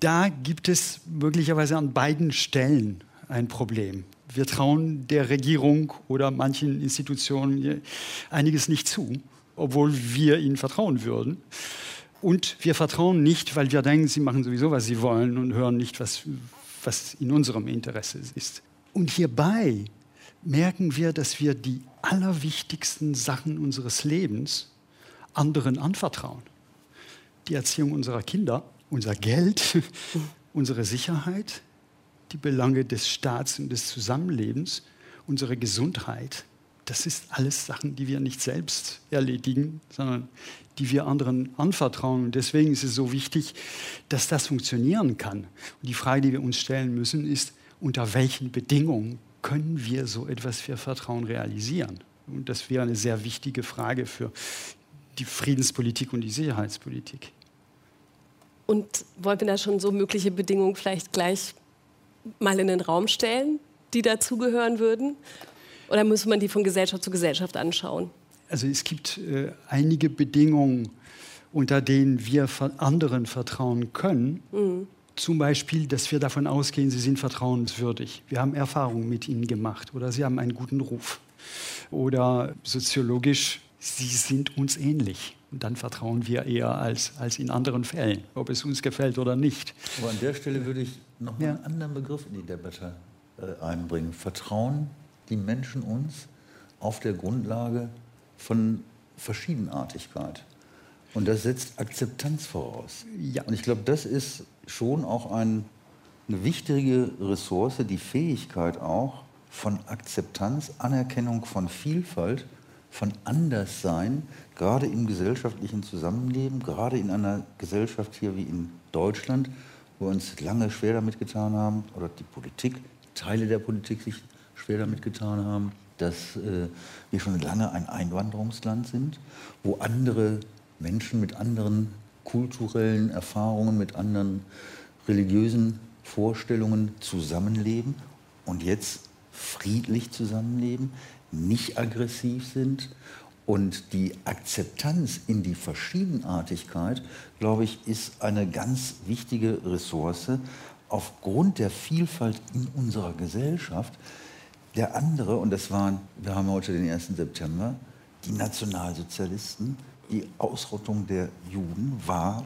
da gibt es möglicherweise an beiden Stellen ein Problem. Wir trauen der Regierung oder manchen Institutionen einiges nicht zu, obwohl wir ihnen vertrauen würden. Und wir vertrauen nicht, weil wir denken, sie machen sowieso, was sie wollen und hören nicht, was, was in unserem Interesse ist. Und hierbei merken wir, dass wir die allerwichtigsten Sachen unseres Lebens anderen anvertrauen. Die Erziehung unserer Kinder, unser Geld, unsere Sicherheit, die Belange des Staats und des Zusammenlebens, unsere Gesundheit. Das ist alles Sachen, die wir nicht selbst erledigen, sondern die wir anderen anvertrauen. Und deswegen ist es so wichtig, dass das funktionieren kann. Und die Frage, die wir uns stellen müssen, ist, unter welchen Bedingungen können wir so etwas für Vertrauen realisieren? Und das wäre eine sehr wichtige Frage für die Friedenspolitik und die Sicherheitspolitik. Und wollen wir da schon so mögliche Bedingungen vielleicht gleich mal in den Raum stellen, die dazugehören würden? Oder muss man die von Gesellschaft zu Gesellschaft anschauen? Also es gibt äh, einige Bedingungen, unter denen wir anderen vertrauen können. Mhm. Zum Beispiel, dass wir davon ausgehen, sie sind vertrauenswürdig. Wir haben Erfahrungen mit ihnen gemacht oder sie haben einen guten Ruf. Oder soziologisch, sie sind uns ähnlich. Und dann vertrauen wir eher als, als in anderen Fällen, ob es uns gefällt oder nicht. Aber an der Stelle würde ich noch ja. einen anderen Begriff in die Debatte äh, einbringen. Vertrauen die Menschen uns auf der Grundlage von Verschiedenartigkeit. Und das setzt Akzeptanz voraus. Ja. Und ich glaube, das ist schon auch ein, eine wichtige Ressource, die Fähigkeit auch von Akzeptanz, Anerkennung von Vielfalt, von Anderssein, gerade im gesellschaftlichen Zusammenleben, gerade in einer Gesellschaft hier wie in Deutschland, wo wir uns lange schwer damit getan haben, oder die Politik, Teile der Politik sich schwer damit getan haben, dass äh, wir schon lange ein Einwanderungsland sind, wo andere Menschen mit anderen kulturellen Erfahrungen, mit anderen religiösen Vorstellungen zusammenleben und jetzt friedlich zusammenleben, nicht aggressiv sind. Und die Akzeptanz in die Verschiedenartigkeit, glaube ich, ist eine ganz wichtige Ressource aufgrund der Vielfalt in unserer Gesellschaft. Der andere, und das waren, wir haben heute den 1. September, die Nationalsozialisten, die Ausrottung der Juden war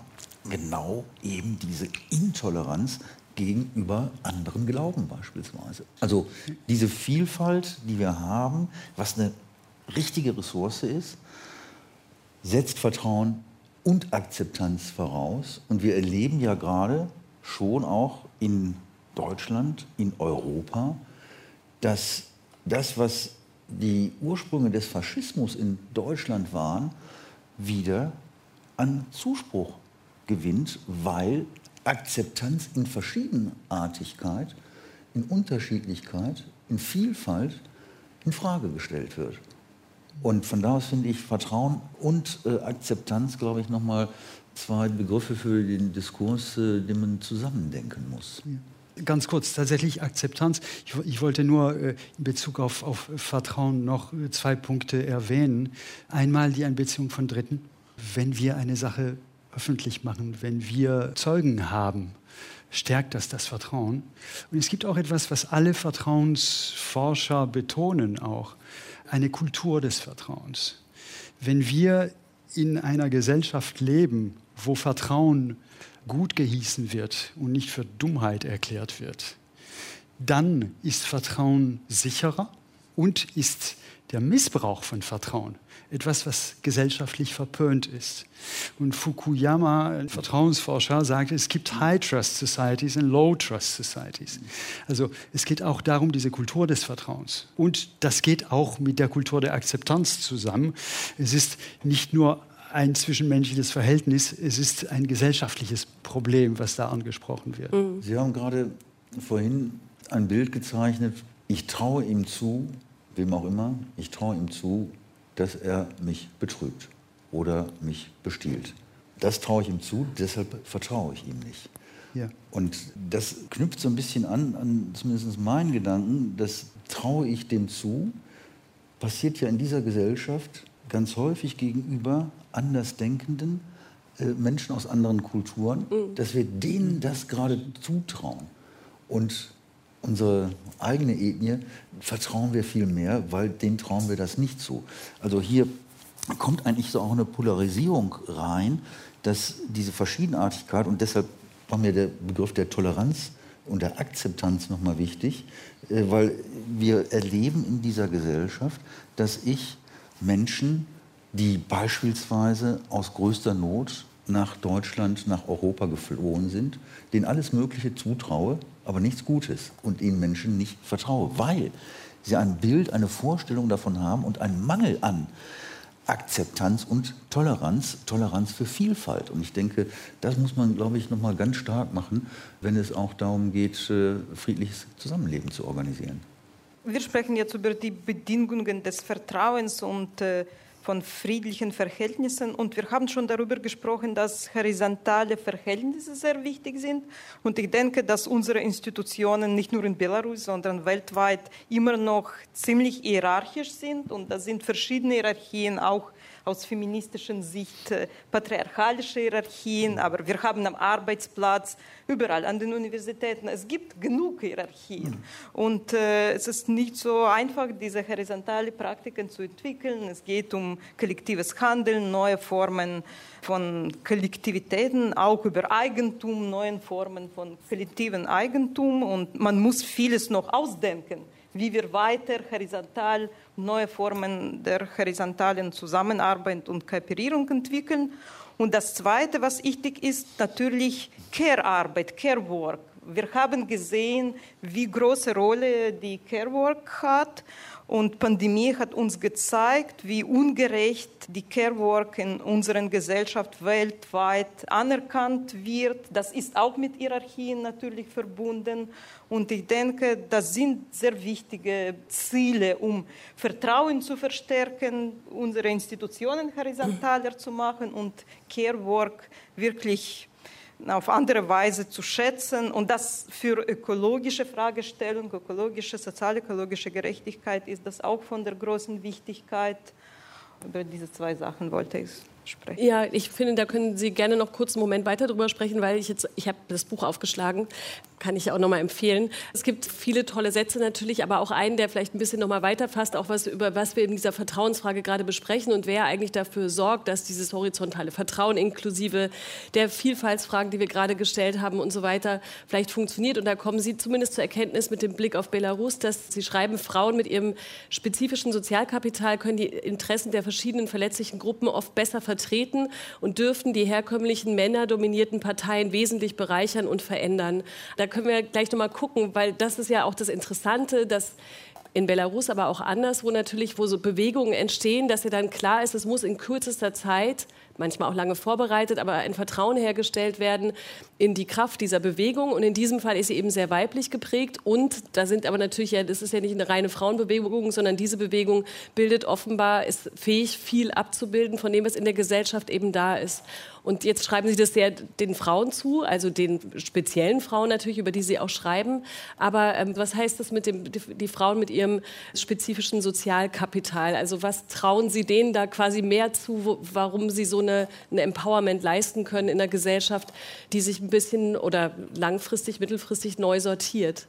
genau eben diese Intoleranz gegenüber anderen Glauben beispielsweise. Also diese Vielfalt, die wir haben, was eine richtige Ressource ist, setzt Vertrauen und Akzeptanz voraus. Und wir erleben ja gerade schon auch in Deutschland, in Europa, dass das, was die Ursprünge des Faschismus in Deutschland waren, wieder an Zuspruch gewinnt, weil Akzeptanz in Verschiedenartigkeit, in Unterschiedlichkeit, in Vielfalt in Frage gestellt wird. Und von da aus finde ich Vertrauen und äh, Akzeptanz, glaube ich, nochmal zwei Begriffe für den Diskurs, äh, den man zusammendenken muss. Ja ganz kurz, tatsächlich Akzeptanz. Ich, ich wollte nur äh, in Bezug auf, auf, Vertrauen noch äh, zwei Punkte erwähnen. Einmal die Einbeziehung von Dritten. Wenn wir eine Sache öffentlich machen, wenn wir Zeugen haben, stärkt das das Vertrauen. Und es gibt auch etwas, was alle Vertrauensforscher betonen auch, eine Kultur des Vertrauens. Wenn wir in einer Gesellschaft leben, wo Vertrauen gut gehießen wird und nicht für Dummheit erklärt wird, dann ist Vertrauen sicherer und ist der Missbrauch von Vertrauen etwas, was gesellschaftlich verpönt ist. Und Fukuyama, ein Vertrauensforscher, sagt, es gibt High-Trust Societies und Low-Trust Societies. Also es geht auch darum, diese Kultur des Vertrauens. Und das geht auch mit der Kultur der Akzeptanz zusammen. Es ist nicht nur ein zwischenmenschliches Verhältnis, es ist ein gesellschaftliches Problem, was da angesprochen wird. Mhm. Sie haben gerade vorhin ein Bild gezeichnet. Ich traue ihm zu, wem auch immer, ich traue ihm zu, dass er mich betrügt oder mich bestiehlt. Das traue ich ihm zu, deshalb vertraue ich ihm nicht. Ja. Und das knüpft so ein bisschen an, an zumindest meinen Gedanken, das traue ich dem zu, passiert ja in dieser Gesellschaft ganz häufig gegenüber Andersdenkenden, äh, Menschen aus anderen Kulturen, mhm. dass wir denen das gerade zutrauen. Und unsere eigene Ethnie vertrauen wir viel mehr, weil denen trauen wir das nicht zu. Also hier kommt eigentlich so auch eine Polarisierung rein, dass diese Verschiedenartigkeit und deshalb war mir der Begriff der Toleranz und der Akzeptanz nochmal wichtig, äh, weil wir erleben in dieser Gesellschaft, dass ich Menschen, die beispielsweise aus größter Not nach Deutschland, nach Europa geflohen sind, denen alles Mögliche zutraue, aber nichts Gutes und ihnen Menschen nicht vertraue, weil sie ein Bild, eine Vorstellung davon haben und einen Mangel an Akzeptanz und Toleranz, Toleranz für Vielfalt. Und ich denke, das muss man, glaube ich, noch mal ganz stark machen, wenn es auch darum geht, äh, friedliches Zusammenleben zu organisieren. Wir sprechen jetzt über die Bedingungen des Vertrauens und äh, von friedlichen Verhältnissen. Und wir haben schon darüber gesprochen, dass horizontale Verhältnisse sehr wichtig sind. Und ich denke, dass unsere Institutionen nicht nur in Belarus, sondern weltweit immer noch ziemlich hierarchisch sind. Und da sind verschiedene Hierarchien auch aus feministischer Sicht äh, patriarchalische Hierarchien, aber wir haben am Arbeitsplatz, überall an den Universitäten, es gibt genug Hierarchien. Mhm. Und äh, es ist nicht so einfach, diese horizontale Praktiken zu entwickeln. Es geht um kollektives Handeln, neue Formen von Kollektivitäten, auch über Eigentum, neue Formen von kollektivem Eigentum. Und man muss vieles noch ausdenken wie wir weiter horizontal neue Formen der horizontalen Zusammenarbeit und Kooperierung entwickeln. Und das Zweite, was wichtig ist, natürlich Care-Arbeit, Care-Work. Wir haben gesehen, wie große Rolle die Care-Work hat. Und Pandemie hat uns gezeigt, wie ungerecht die Care Work in unserer Gesellschaft weltweit anerkannt wird. Das ist auch mit Hierarchien natürlich verbunden. Und ich denke, das sind sehr wichtige Ziele, um Vertrauen zu verstärken, unsere Institutionen horizontaler zu machen und Care Work wirklich auf andere Weise zu schätzen und das für ökologische Fragestellungen, ökologische, sozial-ökologische Gerechtigkeit ist das auch von der großen Wichtigkeit. Über diese zwei Sachen wollte ich sprechen. Ja, ich finde, da können Sie gerne noch kurz einen Moment weiter drüber sprechen, weil ich jetzt, ich habe das Buch aufgeschlagen, kann ich auch nochmal empfehlen. Es gibt viele tolle Sätze natürlich, aber auch einen, der vielleicht ein bisschen nochmal weiterfasst, auch was, über was wir in dieser Vertrauensfrage gerade besprechen und wer eigentlich dafür sorgt, dass dieses horizontale Vertrauen inklusive der Vielfaltsfragen, die wir gerade gestellt haben und so weiter, vielleicht funktioniert. Und da kommen Sie zumindest zur Erkenntnis mit dem Blick auf Belarus, dass Sie schreiben, Frauen mit ihrem spezifischen Sozialkapital können die Interessen der verschiedenen verletzlichen Gruppen oft besser vertreten vertreten und dürften die herkömmlichen männerdominierten Parteien wesentlich bereichern und verändern. Da können wir gleich noch mal gucken, weil das ist ja auch das Interessante, dass in Belarus, aber auch anderswo natürlich, wo so Bewegungen entstehen, dass ja dann klar ist, es muss in kürzester Zeit manchmal auch lange vorbereitet, aber ein Vertrauen hergestellt werden in die Kraft dieser Bewegung. Und in diesem Fall ist sie eben sehr weiblich geprägt. Und da sind aber natürlich ja, das ist ja nicht eine reine Frauenbewegung, sondern diese Bewegung bildet offenbar, ist fähig, viel abzubilden von dem, was in der Gesellschaft eben da ist. Und jetzt schreiben Sie das sehr den Frauen zu, also den speziellen Frauen natürlich, über die Sie auch schreiben. Aber ähm, was heißt das mit dem, die, die Frauen mit ihrem spezifischen Sozialkapital? Also was trauen Sie denen da quasi mehr zu, wo, warum sie so eine, ein Empowerment leisten können in der Gesellschaft, die sich ein bisschen oder langfristig, mittelfristig neu sortiert?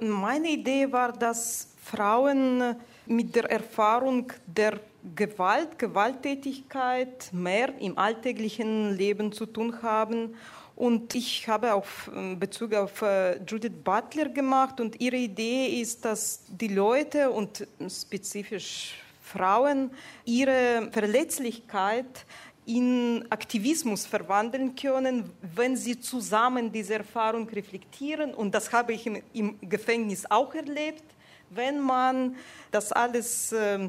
Meine Idee war, dass Frauen mit der Erfahrung der Gewalt, Gewalttätigkeit mehr im alltäglichen Leben zu tun haben. Und ich habe auch ähm, Bezug auf äh, Judith Butler gemacht und ihre Idee ist, dass die Leute und spezifisch Frauen ihre Verletzlichkeit in Aktivismus verwandeln können, wenn sie zusammen diese Erfahrung reflektieren. Und das habe ich im, Gefängnis auch erlebt. Wenn man das alles äh,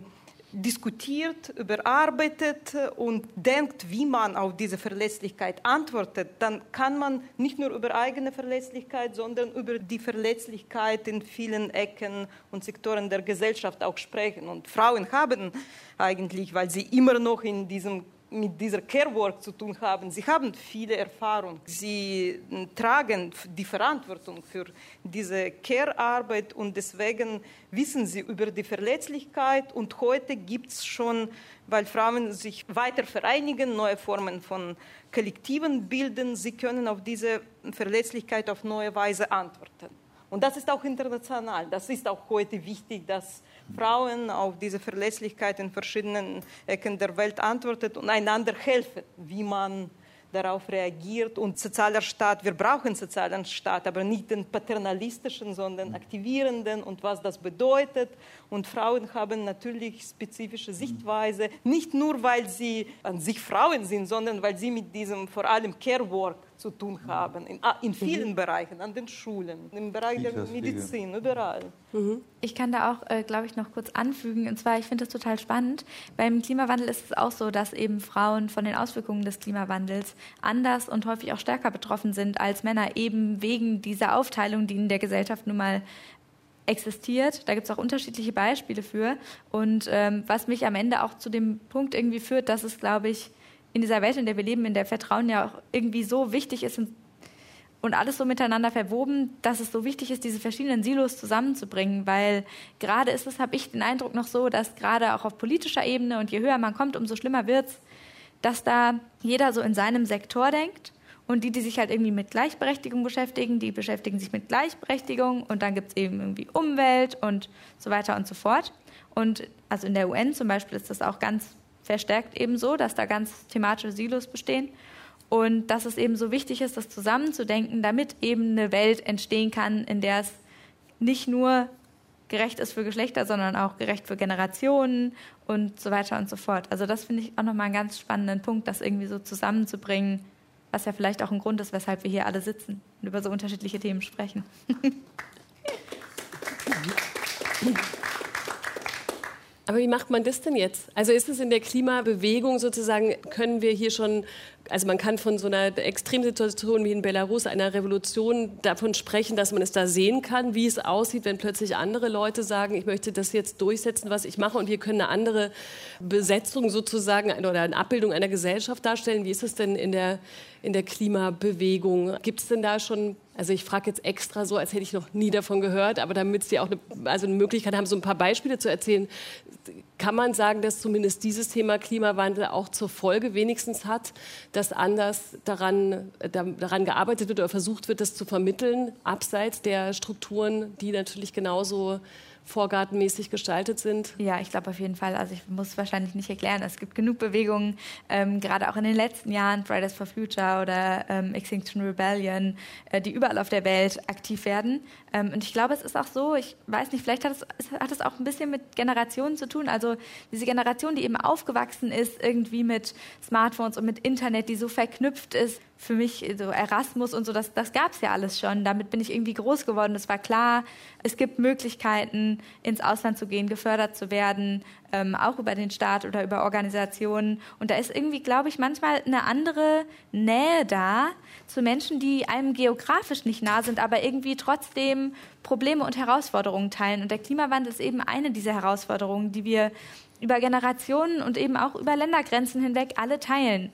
diskutiert, überarbeitet und denkt, wie man auf diese Verletzlichkeit antwortet, dann kann man nicht nur über eigene Verletzlichkeit, sondern über die Verletzlichkeit in vielen Ecken und Sektoren der Gesellschaft auch sprechen. Und Frauen haben eigentlich, weil sie immer noch in diesem mit dieser Care Work zu tun haben. Sie haben viele Erfahrung. Sie tragen die Verantwortung für diese Care-Arbeit und deswegen wissen sie über die Verletzlichkeit. Und heute gibt es schon, weil Frauen sich weiter vereinigen, neue Formen von Kollektiven bilden. Sie können auf diese Verletzlichkeit auf neue Weise antworten. Und das ist auch international. Das ist auch heute wichtig, dass Frauen auf diese Verlässlichkeit in verschiedenen Ecken der Welt antwortet und einander helfen, wie man darauf reagiert. Und sozialer Staat, wir brauchen sozialen Staat, aber nicht den paternalistischen, sondern aktivierenden und was das bedeutet. Und Frauen haben natürlich spezifische Sichtweise, nicht nur weil sie an sich Frauen sind, sondern weil sie mit diesem vor allem Care Work zu tun haben, in, ah, in vielen mhm. Bereichen, an den Schulen, im Bereich der Medizin, überall. Mhm. Ich kann da auch, äh, glaube ich, noch kurz anfügen. Und zwar, ich finde das total spannend. Beim Klimawandel ist es auch so, dass eben Frauen von den Auswirkungen des Klimawandels anders und häufig auch stärker betroffen sind als Männer, eben wegen dieser Aufteilung, die in der Gesellschaft nun mal existiert. Da gibt es auch unterschiedliche Beispiele für. Und ähm, was mich am Ende auch zu dem Punkt irgendwie führt, dass es, glaube ich, in dieser Welt, in der wir leben, in der Vertrauen ja auch irgendwie so wichtig ist und, und alles so miteinander verwoben, dass es so wichtig ist, diese verschiedenen Silos zusammenzubringen, weil gerade ist es, habe ich den Eindruck noch so, dass gerade auch auf politischer Ebene und je höher man kommt, umso schlimmer wird es, dass da jeder so in seinem Sektor denkt und die, die sich halt irgendwie mit Gleichberechtigung beschäftigen, die beschäftigen sich mit Gleichberechtigung und dann gibt es eben irgendwie Umwelt und so weiter und so fort. Und also in der UN zum Beispiel ist das auch ganz verstärkt eben so, dass da ganz thematische Silos bestehen und dass es eben so wichtig ist, das zusammenzudenken, damit eben eine Welt entstehen kann, in der es nicht nur gerecht ist für Geschlechter, sondern auch gerecht für Generationen und so weiter und so fort. Also das finde ich auch nochmal einen ganz spannenden Punkt, das irgendwie so zusammenzubringen, was ja vielleicht auch ein Grund ist, weshalb wir hier alle sitzen und über so unterschiedliche Themen sprechen. Aber wie macht man das denn jetzt? Also ist es in der Klimabewegung sozusagen, können wir hier schon, also man kann von so einer Extremsituation wie in Belarus, einer Revolution, davon sprechen, dass man es da sehen kann, wie es aussieht, wenn plötzlich andere Leute sagen, ich möchte das jetzt durchsetzen, was ich mache und wir können eine andere Besetzung sozusagen oder eine Abbildung einer Gesellschaft darstellen. Wie ist es denn in der, in der Klimabewegung? Gibt es denn da schon also ich frage jetzt extra so, als hätte ich noch nie davon gehört, aber damit Sie auch eine, also eine Möglichkeit haben, so ein paar Beispiele zu erzählen, kann man sagen, dass zumindest dieses Thema Klimawandel auch zur Folge wenigstens hat, dass anders daran, daran gearbeitet wird oder versucht wird, das zu vermitteln, abseits der Strukturen, die natürlich genauso vorgartenmäßig gestaltet sind? Ja, ich glaube auf jeden Fall. Also ich muss es wahrscheinlich nicht erklären. Es gibt genug Bewegungen, ähm, gerade auch in den letzten Jahren, Fridays for Future oder ähm, Extinction Rebellion, äh, die überall auf der Welt aktiv werden. Ähm, und ich glaube, es ist auch so, ich weiß nicht, vielleicht hat es, hat es auch ein bisschen mit Generationen zu tun. Also diese Generation, die eben aufgewachsen ist, irgendwie mit Smartphones und mit Internet, die so verknüpft ist für mich so Erasmus und so, das, das gab es ja alles schon. Damit bin ich irgendwie groß geworden. Es war klar, es gibt Möglichkeiten, ins Ausland zu gehen, gefördert zu werden, ähm, auch über den Staat oder über Organisationen. Und da ist irgendwie, glaube ich, manchmal eine andere Nähe da zu Menschen, die einem geografisch nicht nah sind, aber irgendwie trotzdem Probleme und Herausforderungen teilen. Und der Klimawandel ist eben eine dieser Herausforderungen, die wir über Generationen und eben auch über Ländergrenzen hinweg alle teilen.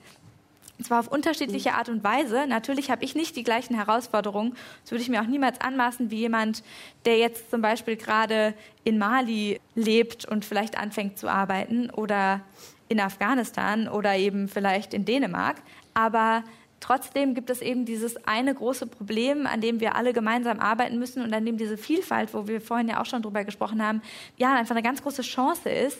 Und zwar auf unterschiedliche Art und Weise. Natürlich habe ich nicht die gleichen Herausforderungen. Das würde ich mir auch niemals anmaßen wie jemand, der jetzt zum Beispiel gerade in Mali lebt und vielleicht anfängt zu arbeiten oder in Afghanistan oder eben vielleicht in Dänemark. Aber trotzdem gibt es eben dieses eine große Problem, an dem wir alle gemeinsam arbeiten müssen und an dem diese Vielfalt, wo wir vorhin ja auch schon drüber gesprochen haben, ja einfach eine ganz große Chance ist,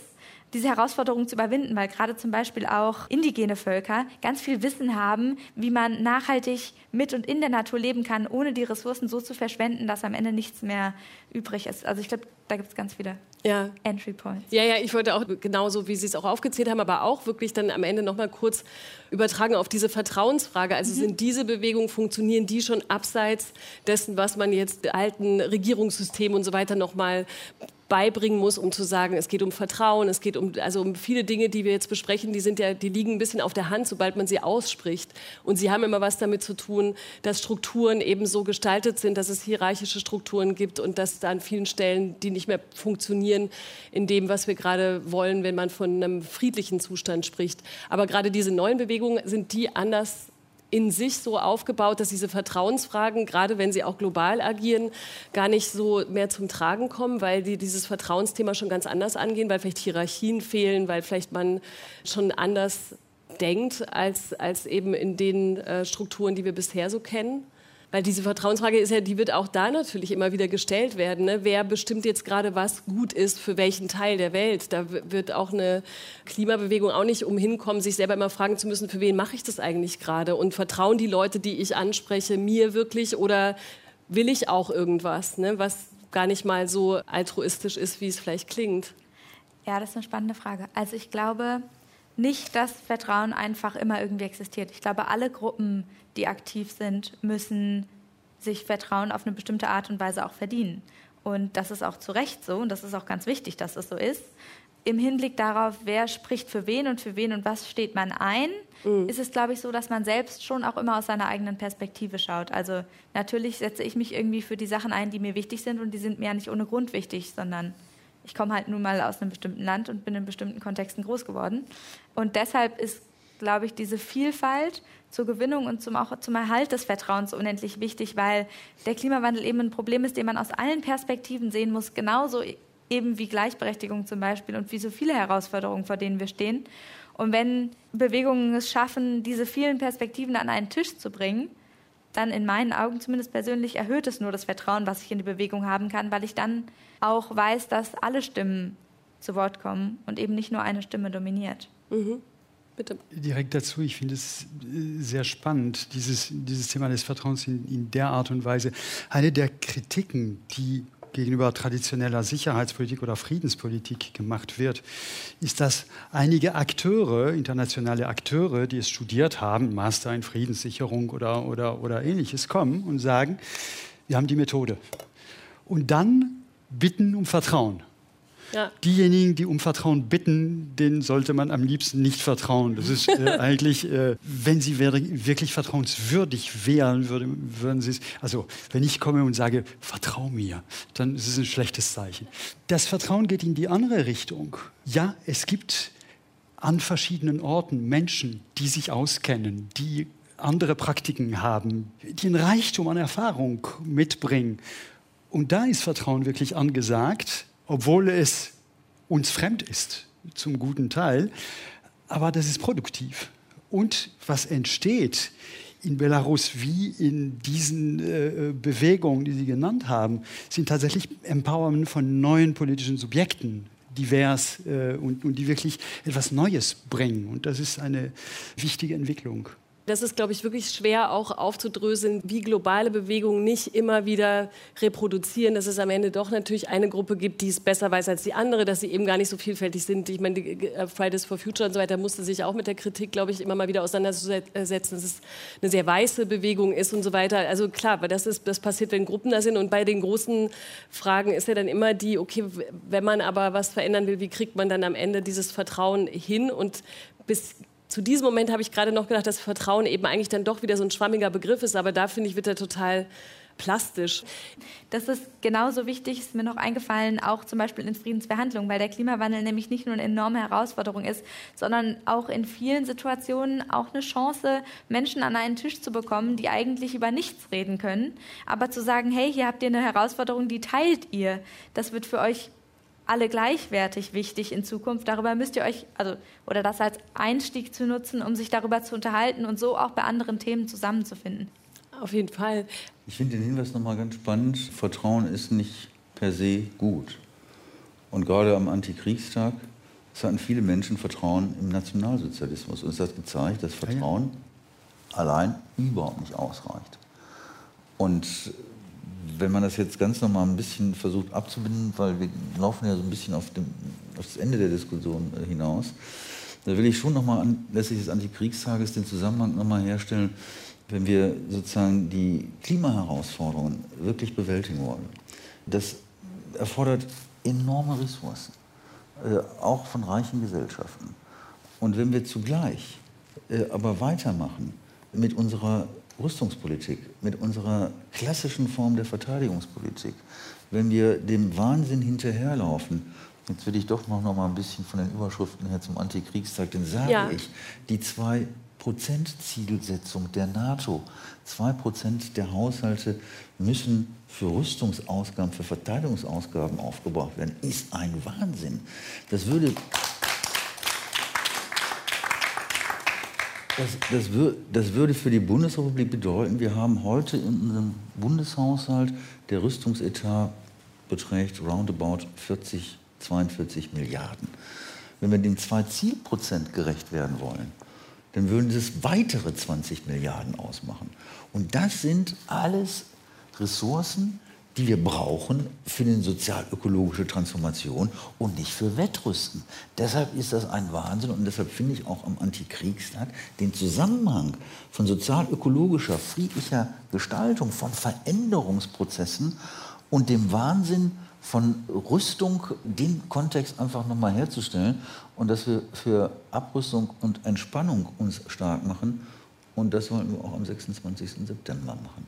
diese Herausforderung zu überwinden, weil gerade zum Beispiel auch indigene Völker ganz viel Wissen haben, wie man nachhaltig mit und in der Natur leben kann, ohne die Ressourcen so zu verschwenden, dass am Ende nichts mehr übrig ist. Also ich glaube, da gibt es ganz viele ja. Entry Points. Ja, ja, ich wollte auch genauso, wie Sie es auch aufgezählt haben, aber auch wirklich dann am Ende noch mal kurz übertragen auf diese Vertrauensfrage. Also mhm. sind diese Bewegungen, funktionieren die schon abseits dessen, was man jetzt alten Regierungssystemen und so weiter noch mal beibringen muss, um zu sagen, es geht um Vertrauen, es geht um, also um viele Dinge, die wir jetzt besprechen, die, sind ja, die liegen ein bisschen auf der Hand, sobald man sie ausspricht. Und sie haben immer was damit zu tun, dass Strukturen eben so gestaltet sind, dass es hierarchische Strukturen gibt und dass da an vielen Stellen die nicht mehr funktionieren in dem, was wir gerade wollen, wenn man von einem friedlichen Zustand spricht. Aber gerade diese neuen Bewegungen sind die anders in sich so aufgebaut, dass diese Vertrauensfragen, gerade wenn sie auch global agieren, gar nicht so mehr zum Tragen kommen, weil die dieses Vertrauensthema schon ganz anders angehen, weil vielleicht Hierarchien fehlen, weil vielleicht man schon anders denkt als, als eben in den äh, Strukturen, die wir bisher so kennen. Weil diese Vertrauensfrage ist ja, die wird auch da natürlich immer wieder gestellt werden. Ne? Wer bestimmt jetzt gerade, was gut ist für welchen Teil der Welt? Da wird auch eine Klimabewegung auch nicht umhin kommen, sich selber immer fragen zu müssen, für wen mache ich das eigentlich gerade? Und vertrauen die Leute, die ich anspreche, mir wirklich oder will ich auch irgendwas, ne? was gar nicht mal so altruistisch ist, wie es vielleicht klingt? Ja, das ist eine spannende Frage. Also ich glaube nicht, dass Vertrauen einfach immer irgendwie existiert. Ich glaube, alle Gruppen, die aktiv sind, müssen sich Vertrauen auf eine bestimmte Art und Weise auch verdienen. Und das ist auch zu Recht so und das ist auch ganz wichtig, dass es so ist. Im Hinblick darauf, wer spricht für wen und für wen und was steht man ein, mhm. ist es, glaube ich, so, dass man selbst schon auch immer aus seiner eigenen Perspektive schaut. Also natürlich setze ich mich irgendwie für die Sachen ein, die mir wichtig sind und die sind mir ja nicht ohne Grund wichtig, sondern ich komme halt nun mal aus einem bestimmten Land und bin in bestimmten Kontexten groß geworden. Und deshalb ist, glaube ich, diese Vielfalt zur Gewinnung und zum, auch zum Erhalt des Vertrauens unendlich wichtig, weil der Klimawandel eben ein Problem ist, den man aus allen Perspektiven sehen muss, genauso eben wie Gleichberechtigung zum Beispiel und wie so viele Herausforderungen, vor denen wir stehen. Und wenn Bewegungen es schaffen, diese vielen Perspektiven an einen Tisch zu bringen, dann in meinen Augen zumindest persönlich erhöht es nur das Vertrauen, was ich in die Bewegung haben kann, weil ich dann auch weiß, dass alle Stimmen zu Wort kommen und eben nicht nur eine Stimme dominiert. Mhm. Bitte. Direkt dazu, ich finde es äh, sehr spannend, dieses, dieses Thema des Vertrauens in, in der Art und Weise. Eine der Kritiken, die gegenüber traditioneller Sicherheitspolitik oder Friedenspolitik gemacht wird, ist, dass einige Akteure, internationale Akteure, die es studiert haben, Master in Friedenssicherung oder, oder, oder ähnliches, kommen und sagen, wir haben die Methode. Und dann bitten um Vertrauen. Ja. Diejenigen, die um Vertrauen bitten, denen sollte man am liebsten nicht vertrauen. Das ist äh, eigentlich, äh, wenn sie wirklich vertrauenswürdig wären, würde, würden sie es. Also, wenn ich komme und sage, vertrau mir, dann ist es ein schlechtes Zeichen. Das Vertrauen geht in die andere Richtung. Ja, es gibt an verschiedenen Orten Menschen, die sich auskennen, die andere Praktiken haben, die einen Reichtum an Erfahrung mitbringen. Und da ist Vertrauen wirklich angesagt obwohl es uns fremd ist, zum guten Teil. Aber das ist produktiv. Und was entsteht in Belarus wie in diesen äh, Bewegungen, die Sie genannt haben, sind tatsächlich Empowerment von neuen politischen Subjekten, divers äh, und, und die wirklich etwas Neues bringen. Und das ist eine wichtige Entwicklung. Das ist, glaube ich, wirklich schwer auch aufzudröseln, wie globale Bewegungen nicht immer wieder reproduzieren, dass es am Ende doch natürlich eine Gruppe gibt, die es besser weiß als die andere, dass sie eben gar nicht so vielfältig sind. Ich meine, äh, Fridays for Future und so weiter musste sich auch mit der Kritik, glaube ich, immer mal wieder auseinandersetzen, dass es eine sehr weiße Bewegung ist und so weiter. Also klar, weil das, ist, das passiert, wenn Gruppen da sind. Und bei den großen Fragen ist ja dann immer die, okay, wenn man aber was verändern will, wie kriegt man dann am Ende dieses Vertrauen hin? Und bis zu diesem Moment habe ich gerade noch gedacht, dass Vertrauen eben eigentlich dann doch wieder so ein schwammiger Begriff ist, aber da finde ich, wird er total plastisch. Das ist genauso wichtig, ist mir noch eingefallen, auch zum Beispiel in Friedensverhandlungen, weil der Klimawandel nämlich nicht nur eine enorme Herausforderung ist, sondern auch in vielen Situationen auch eine Chance, Menschen an einen Tisch zu bekommen, die eigentlich über nichts reden können, aber zu sagen, hey, hier habt ihr eine Herausforderung, die teilt ihr. Das wird für euch alle gleichwertig wichtig in Zukunft. Darüber müsst ihr euch, also, oder das als Einstieg zu nutzen, um sich darüber zu unterhalten und so auch bei anderen Themen zusammenzufinden. Auf jeden Fall. Ich finde den Hinweis nochmal ganz spannend. Vertrauen ist nicht per se gut. Und gerade am Antikriegstag hatten viele Menschen Vertrauen im Nationalsozialismus. Und es hat gezeigt, dass Vertrauen ja. allein überhaupt nicht ausreicht. Und wenn man das jetzt ganz nochmal ein bisschen versucht abzubinden, weil wir laufen ja so ein bisschen auf, dem, auf das Ende der Diskussion äh, hinaus, da will ich schon nochmal anlässlich des Antikriegstages den Zusammenhang nochmal herstellen, wenn wir sozusagen die Klimaherausforderungen wirklich bewältigen wollen. Das erfordert enorme Ressourcen, äh, auch von reichen Gesellschaften. Und wenn wir zugleich äh, aber weitermachen mit unserer Rüstungspolitik, mit unserer klassischen Form der Verteidigungspolitik, wenn wir dem Wahnsinn hinterherlaufen, jetzt will ich doch noch, mal ein bisschen von den Überschriften her zum Antikriegstag, dann sage ja. ich, die zwei Prozent-Zielsetzung der NATO, zwei Prozent der Haushalte müssen für Rüstungsausgaben, für Verteidigungsausgaben aufgebraucht werden, ist ein Wahnsinn. Das würde Das, das, wür, das, würde für die Bundesrepublik bedeuten, wir haben heute in unserem Bundeshaushalt, der Rüstungsetat beträgt roundabout 40, 42 Milliarden. Wenn wir dem 2-Zielprozent gerecht werden wollen, dann würden es weitere 20 Milliarden ausmachen. Und das sind alles Ressourcen, die wir brauchen für die sozial-ökologische Transformation und nicht für Wettrüsten. Deshalb ist das ein Wahnsinn und deshalb finde ich auch am Antikriegstag den Zusammenhang von sozial-ökologischer, friedlicher Gestaltung, von Veränderungsprozessen und dem Wahnsinn von Rüstung, den Kontext einfach nochmal herzustellen und dass wir für Abrüstung und Entspannung uns stark machen. Und das wollten wir auch am 26. September machen.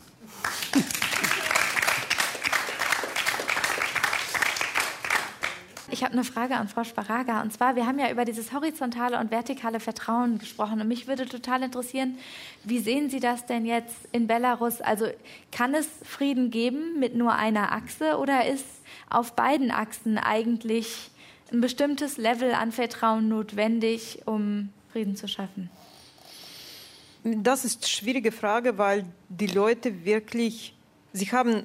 Ich habe eine Frage an Frau Sparaga. Und zwar, wir haben ja über dieses horizontale und vertikale Vertrauen gesprochen. Und mich würde total interessieren, wie sehen Sie das denn jetzt in Belarus? Also kann es Frieden geben mit nur einer Achse oder ist auf beiden Achsen eigentlich ein bestimmtes Level an Vertrauen notwendig, um Frieden zu schaffen? Das ist eine schwierige Frage, weil die Leute wirklich, sie haben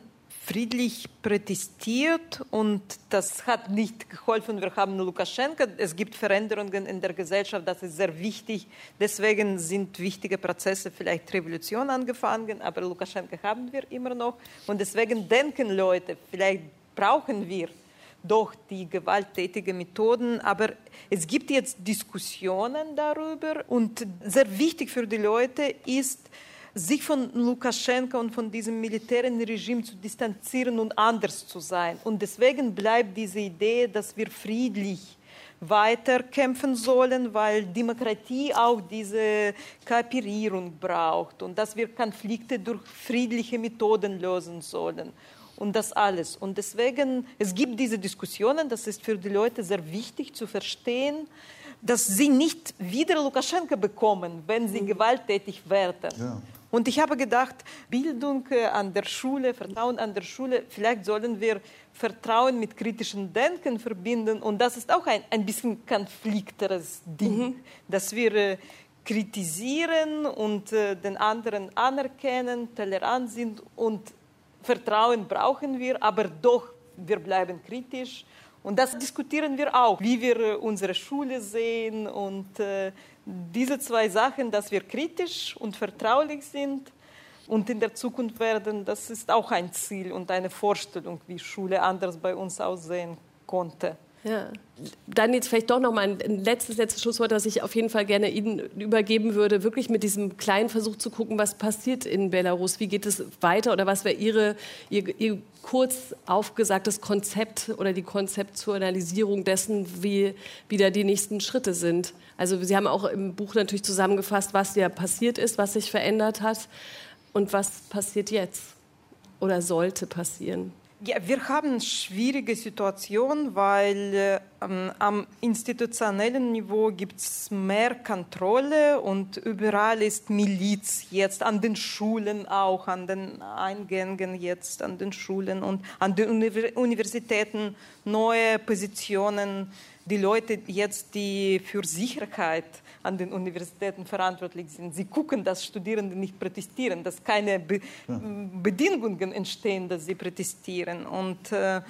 friedlich protestiert und das hat nicht geholfen. Wir haben Lukaschenka. Es gibt Veränderungen in der Gesellschaft, das ist sehr wichtig. Deswegen sind wichtige Prozesse, vielleicht Revolution angefangen, aber Lukaschenka haben wir immer noch. Und deswegen denken Leute, vielleicht brauchen wir doch die gewalttätigen Methoden. Aber es gibt jetzt Diskussionen darüber und sehr wichtig für die Leute ist, sich von Lukaschenka und von diesem militären Regime zu distanzieren und anders zu sein. Und deswegen bleibt diese Idee, dass wir friedlich weiterkämpfen sollen, weil Demokratie auch diese Kooperierung braucht und dass wir Konflikte durch friedliche Methoden lösen sollen und das alles. Und deswegen, es gibt diese Diskussionen, das ist für die Leute sehr wichtig zu verstehen, dass sie nicht wieder Lukaschenka bekommen, wenn sie mhm. gewalttätig werden. Ja. Und ich habe gedacht, Bildung äh, an der Schule, Vertrauen an der Schule, vielleicht sollen wir Vertrauen mit kritischem Denken verbinden. Und das ist auch ein, ein bisschen konflikteres Ding, mhm. dass wir äh, kritisieren und äh, den anderen anerkennen, tolerant sind und Vertrauen brauchen wir, aber doch, wir bleiben kritisch. Und das diskutieren wir auch, wie wir unsere Schule sehen und äh, diese zwei Sachen, dass wir kritisch und vertraulich sind und in der Zukunft werden, das ist auch ein Ziel und eine Vorstellung, wie Schule anders bei uns aussehen konnte. Ja. Dann jetzt vielleicht doch noch mal ein letztes, letztes Schlusswort, das ich auf jeden Fall gerne Ihnen übergeben würde, wirklich mit diesem kleinen Versuch zu gucken, was passiert in Belarus, wie geht es weiter oder was wäre Ihre, Ihr, Ihr kurz aufgesagtes Konzept oder die Konzeptualisierung dessen, wie wieder die nächsten Schritte sind. Also Sie haben auch im Buch natürlich zusammengefasst, was ja passiert ist, was sich verändert hat und was passiert jetzt oder sollte passieren. Ja, wir haben eine schwierige Situation, weil ähm, am institutionellen Niveau gibt es mehr Kontrolle und überall ist Miliz jetzt an den Schulen auch, an den Eingängen jetzt an den Schulen und an den Universitäten neue Positionen. Die Leute jetzt, die für Sicherheit an den Universitäten verantwortlich sind. Sie gucken, dass Studierende nicht protestieren, dass keine Be ja. Bedingungen entstehen, dass sie protestieren. Und äh,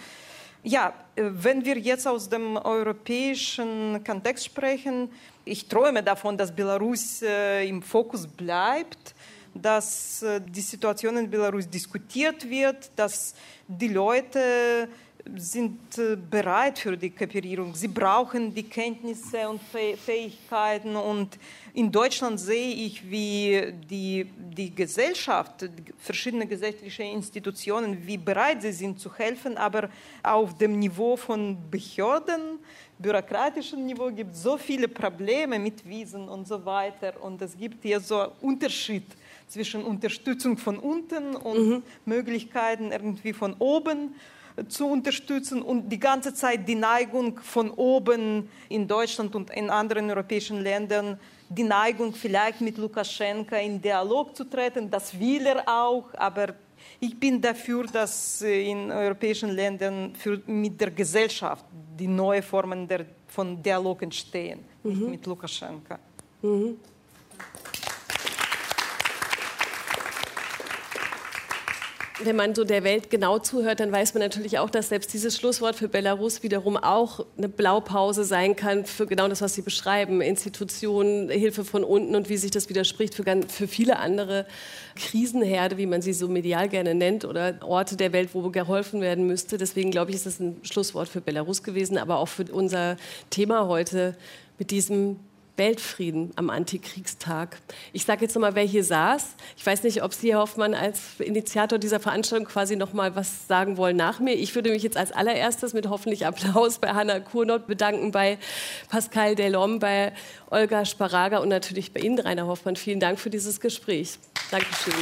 ja, wenn wir jetzt aus dem europäischen Kontext sprechen, ich träume davon, dass Belarus äh, im Fokus bleibt, dass äh, die Situation in Belarus diskutiert wird, dass die Leute sind äh, bereit für die Kooperierung. Sie brauchen die Kenntnisse und Fähigkeiten. Und in Deutschland sehe ich, wie die, die Gesellschaft, verschiedene gesellschaftliche Institutionen, wie bereit sie sind zu helfen, aber auf dem Niveau von Behörden, bürokratischen Niveau gibt es so viele Probleme mit Wiesen und so weiter. Und es gibt hier so einen Unterschied zwischen Unterstützung von unten und mhm. Möglichkeiten irgendwie von oben zu unterstützen und die ganze Zeit die Neigung von oben in Deutschland und in anderen europäischen Ländern, die Neigung vielleicht mit Lukaschenka in Dialog zu treten, das will er auch, aber ich bin dafür, dass in europäischen Ländern für, mit der Gesellschaft die neuen Formen der, von Dialog entstehen, mhm. nicht mit Lukaschenka. Mhm. Wenn man so der Welt genau zuhört, dann weiß man natürlich auch, dass selbst dieses Schlusswort für Belarus wiederum auch eine Blaupause sein kann für genau das, was Sie beschreiben. Institutionen, Hilfe von unten und wie sich das widerspricht für, für viele andere Krisenherde, wie man sie so medial gerne nennt, oder Orte der Welt, wo geholfen werden müsste. Deswegen glaube ich, ist das ein Schlusswort für Belarus gewesen, aber auch für unser Thema heute mit diesem Weltfrieden am Antikriegstag. Ich sage jetzt nochmal, wer hier saß. Ich weiß nicht, ob Sie, Herr Hoffmann, als Initiator dieser Veranstaltung quasi nochmal was sagen wollen nach mir. Ich würde mich jetzt als allererstes mit hoffentlich Applaus bei Hanna Kurnot bedanken, bei Pascal Delhomme, bei Olga Sparaga und natürlich bei Ihnen, Rainer Hoffmann. Vielen Dank für dieses Gespräch. Dankeschön.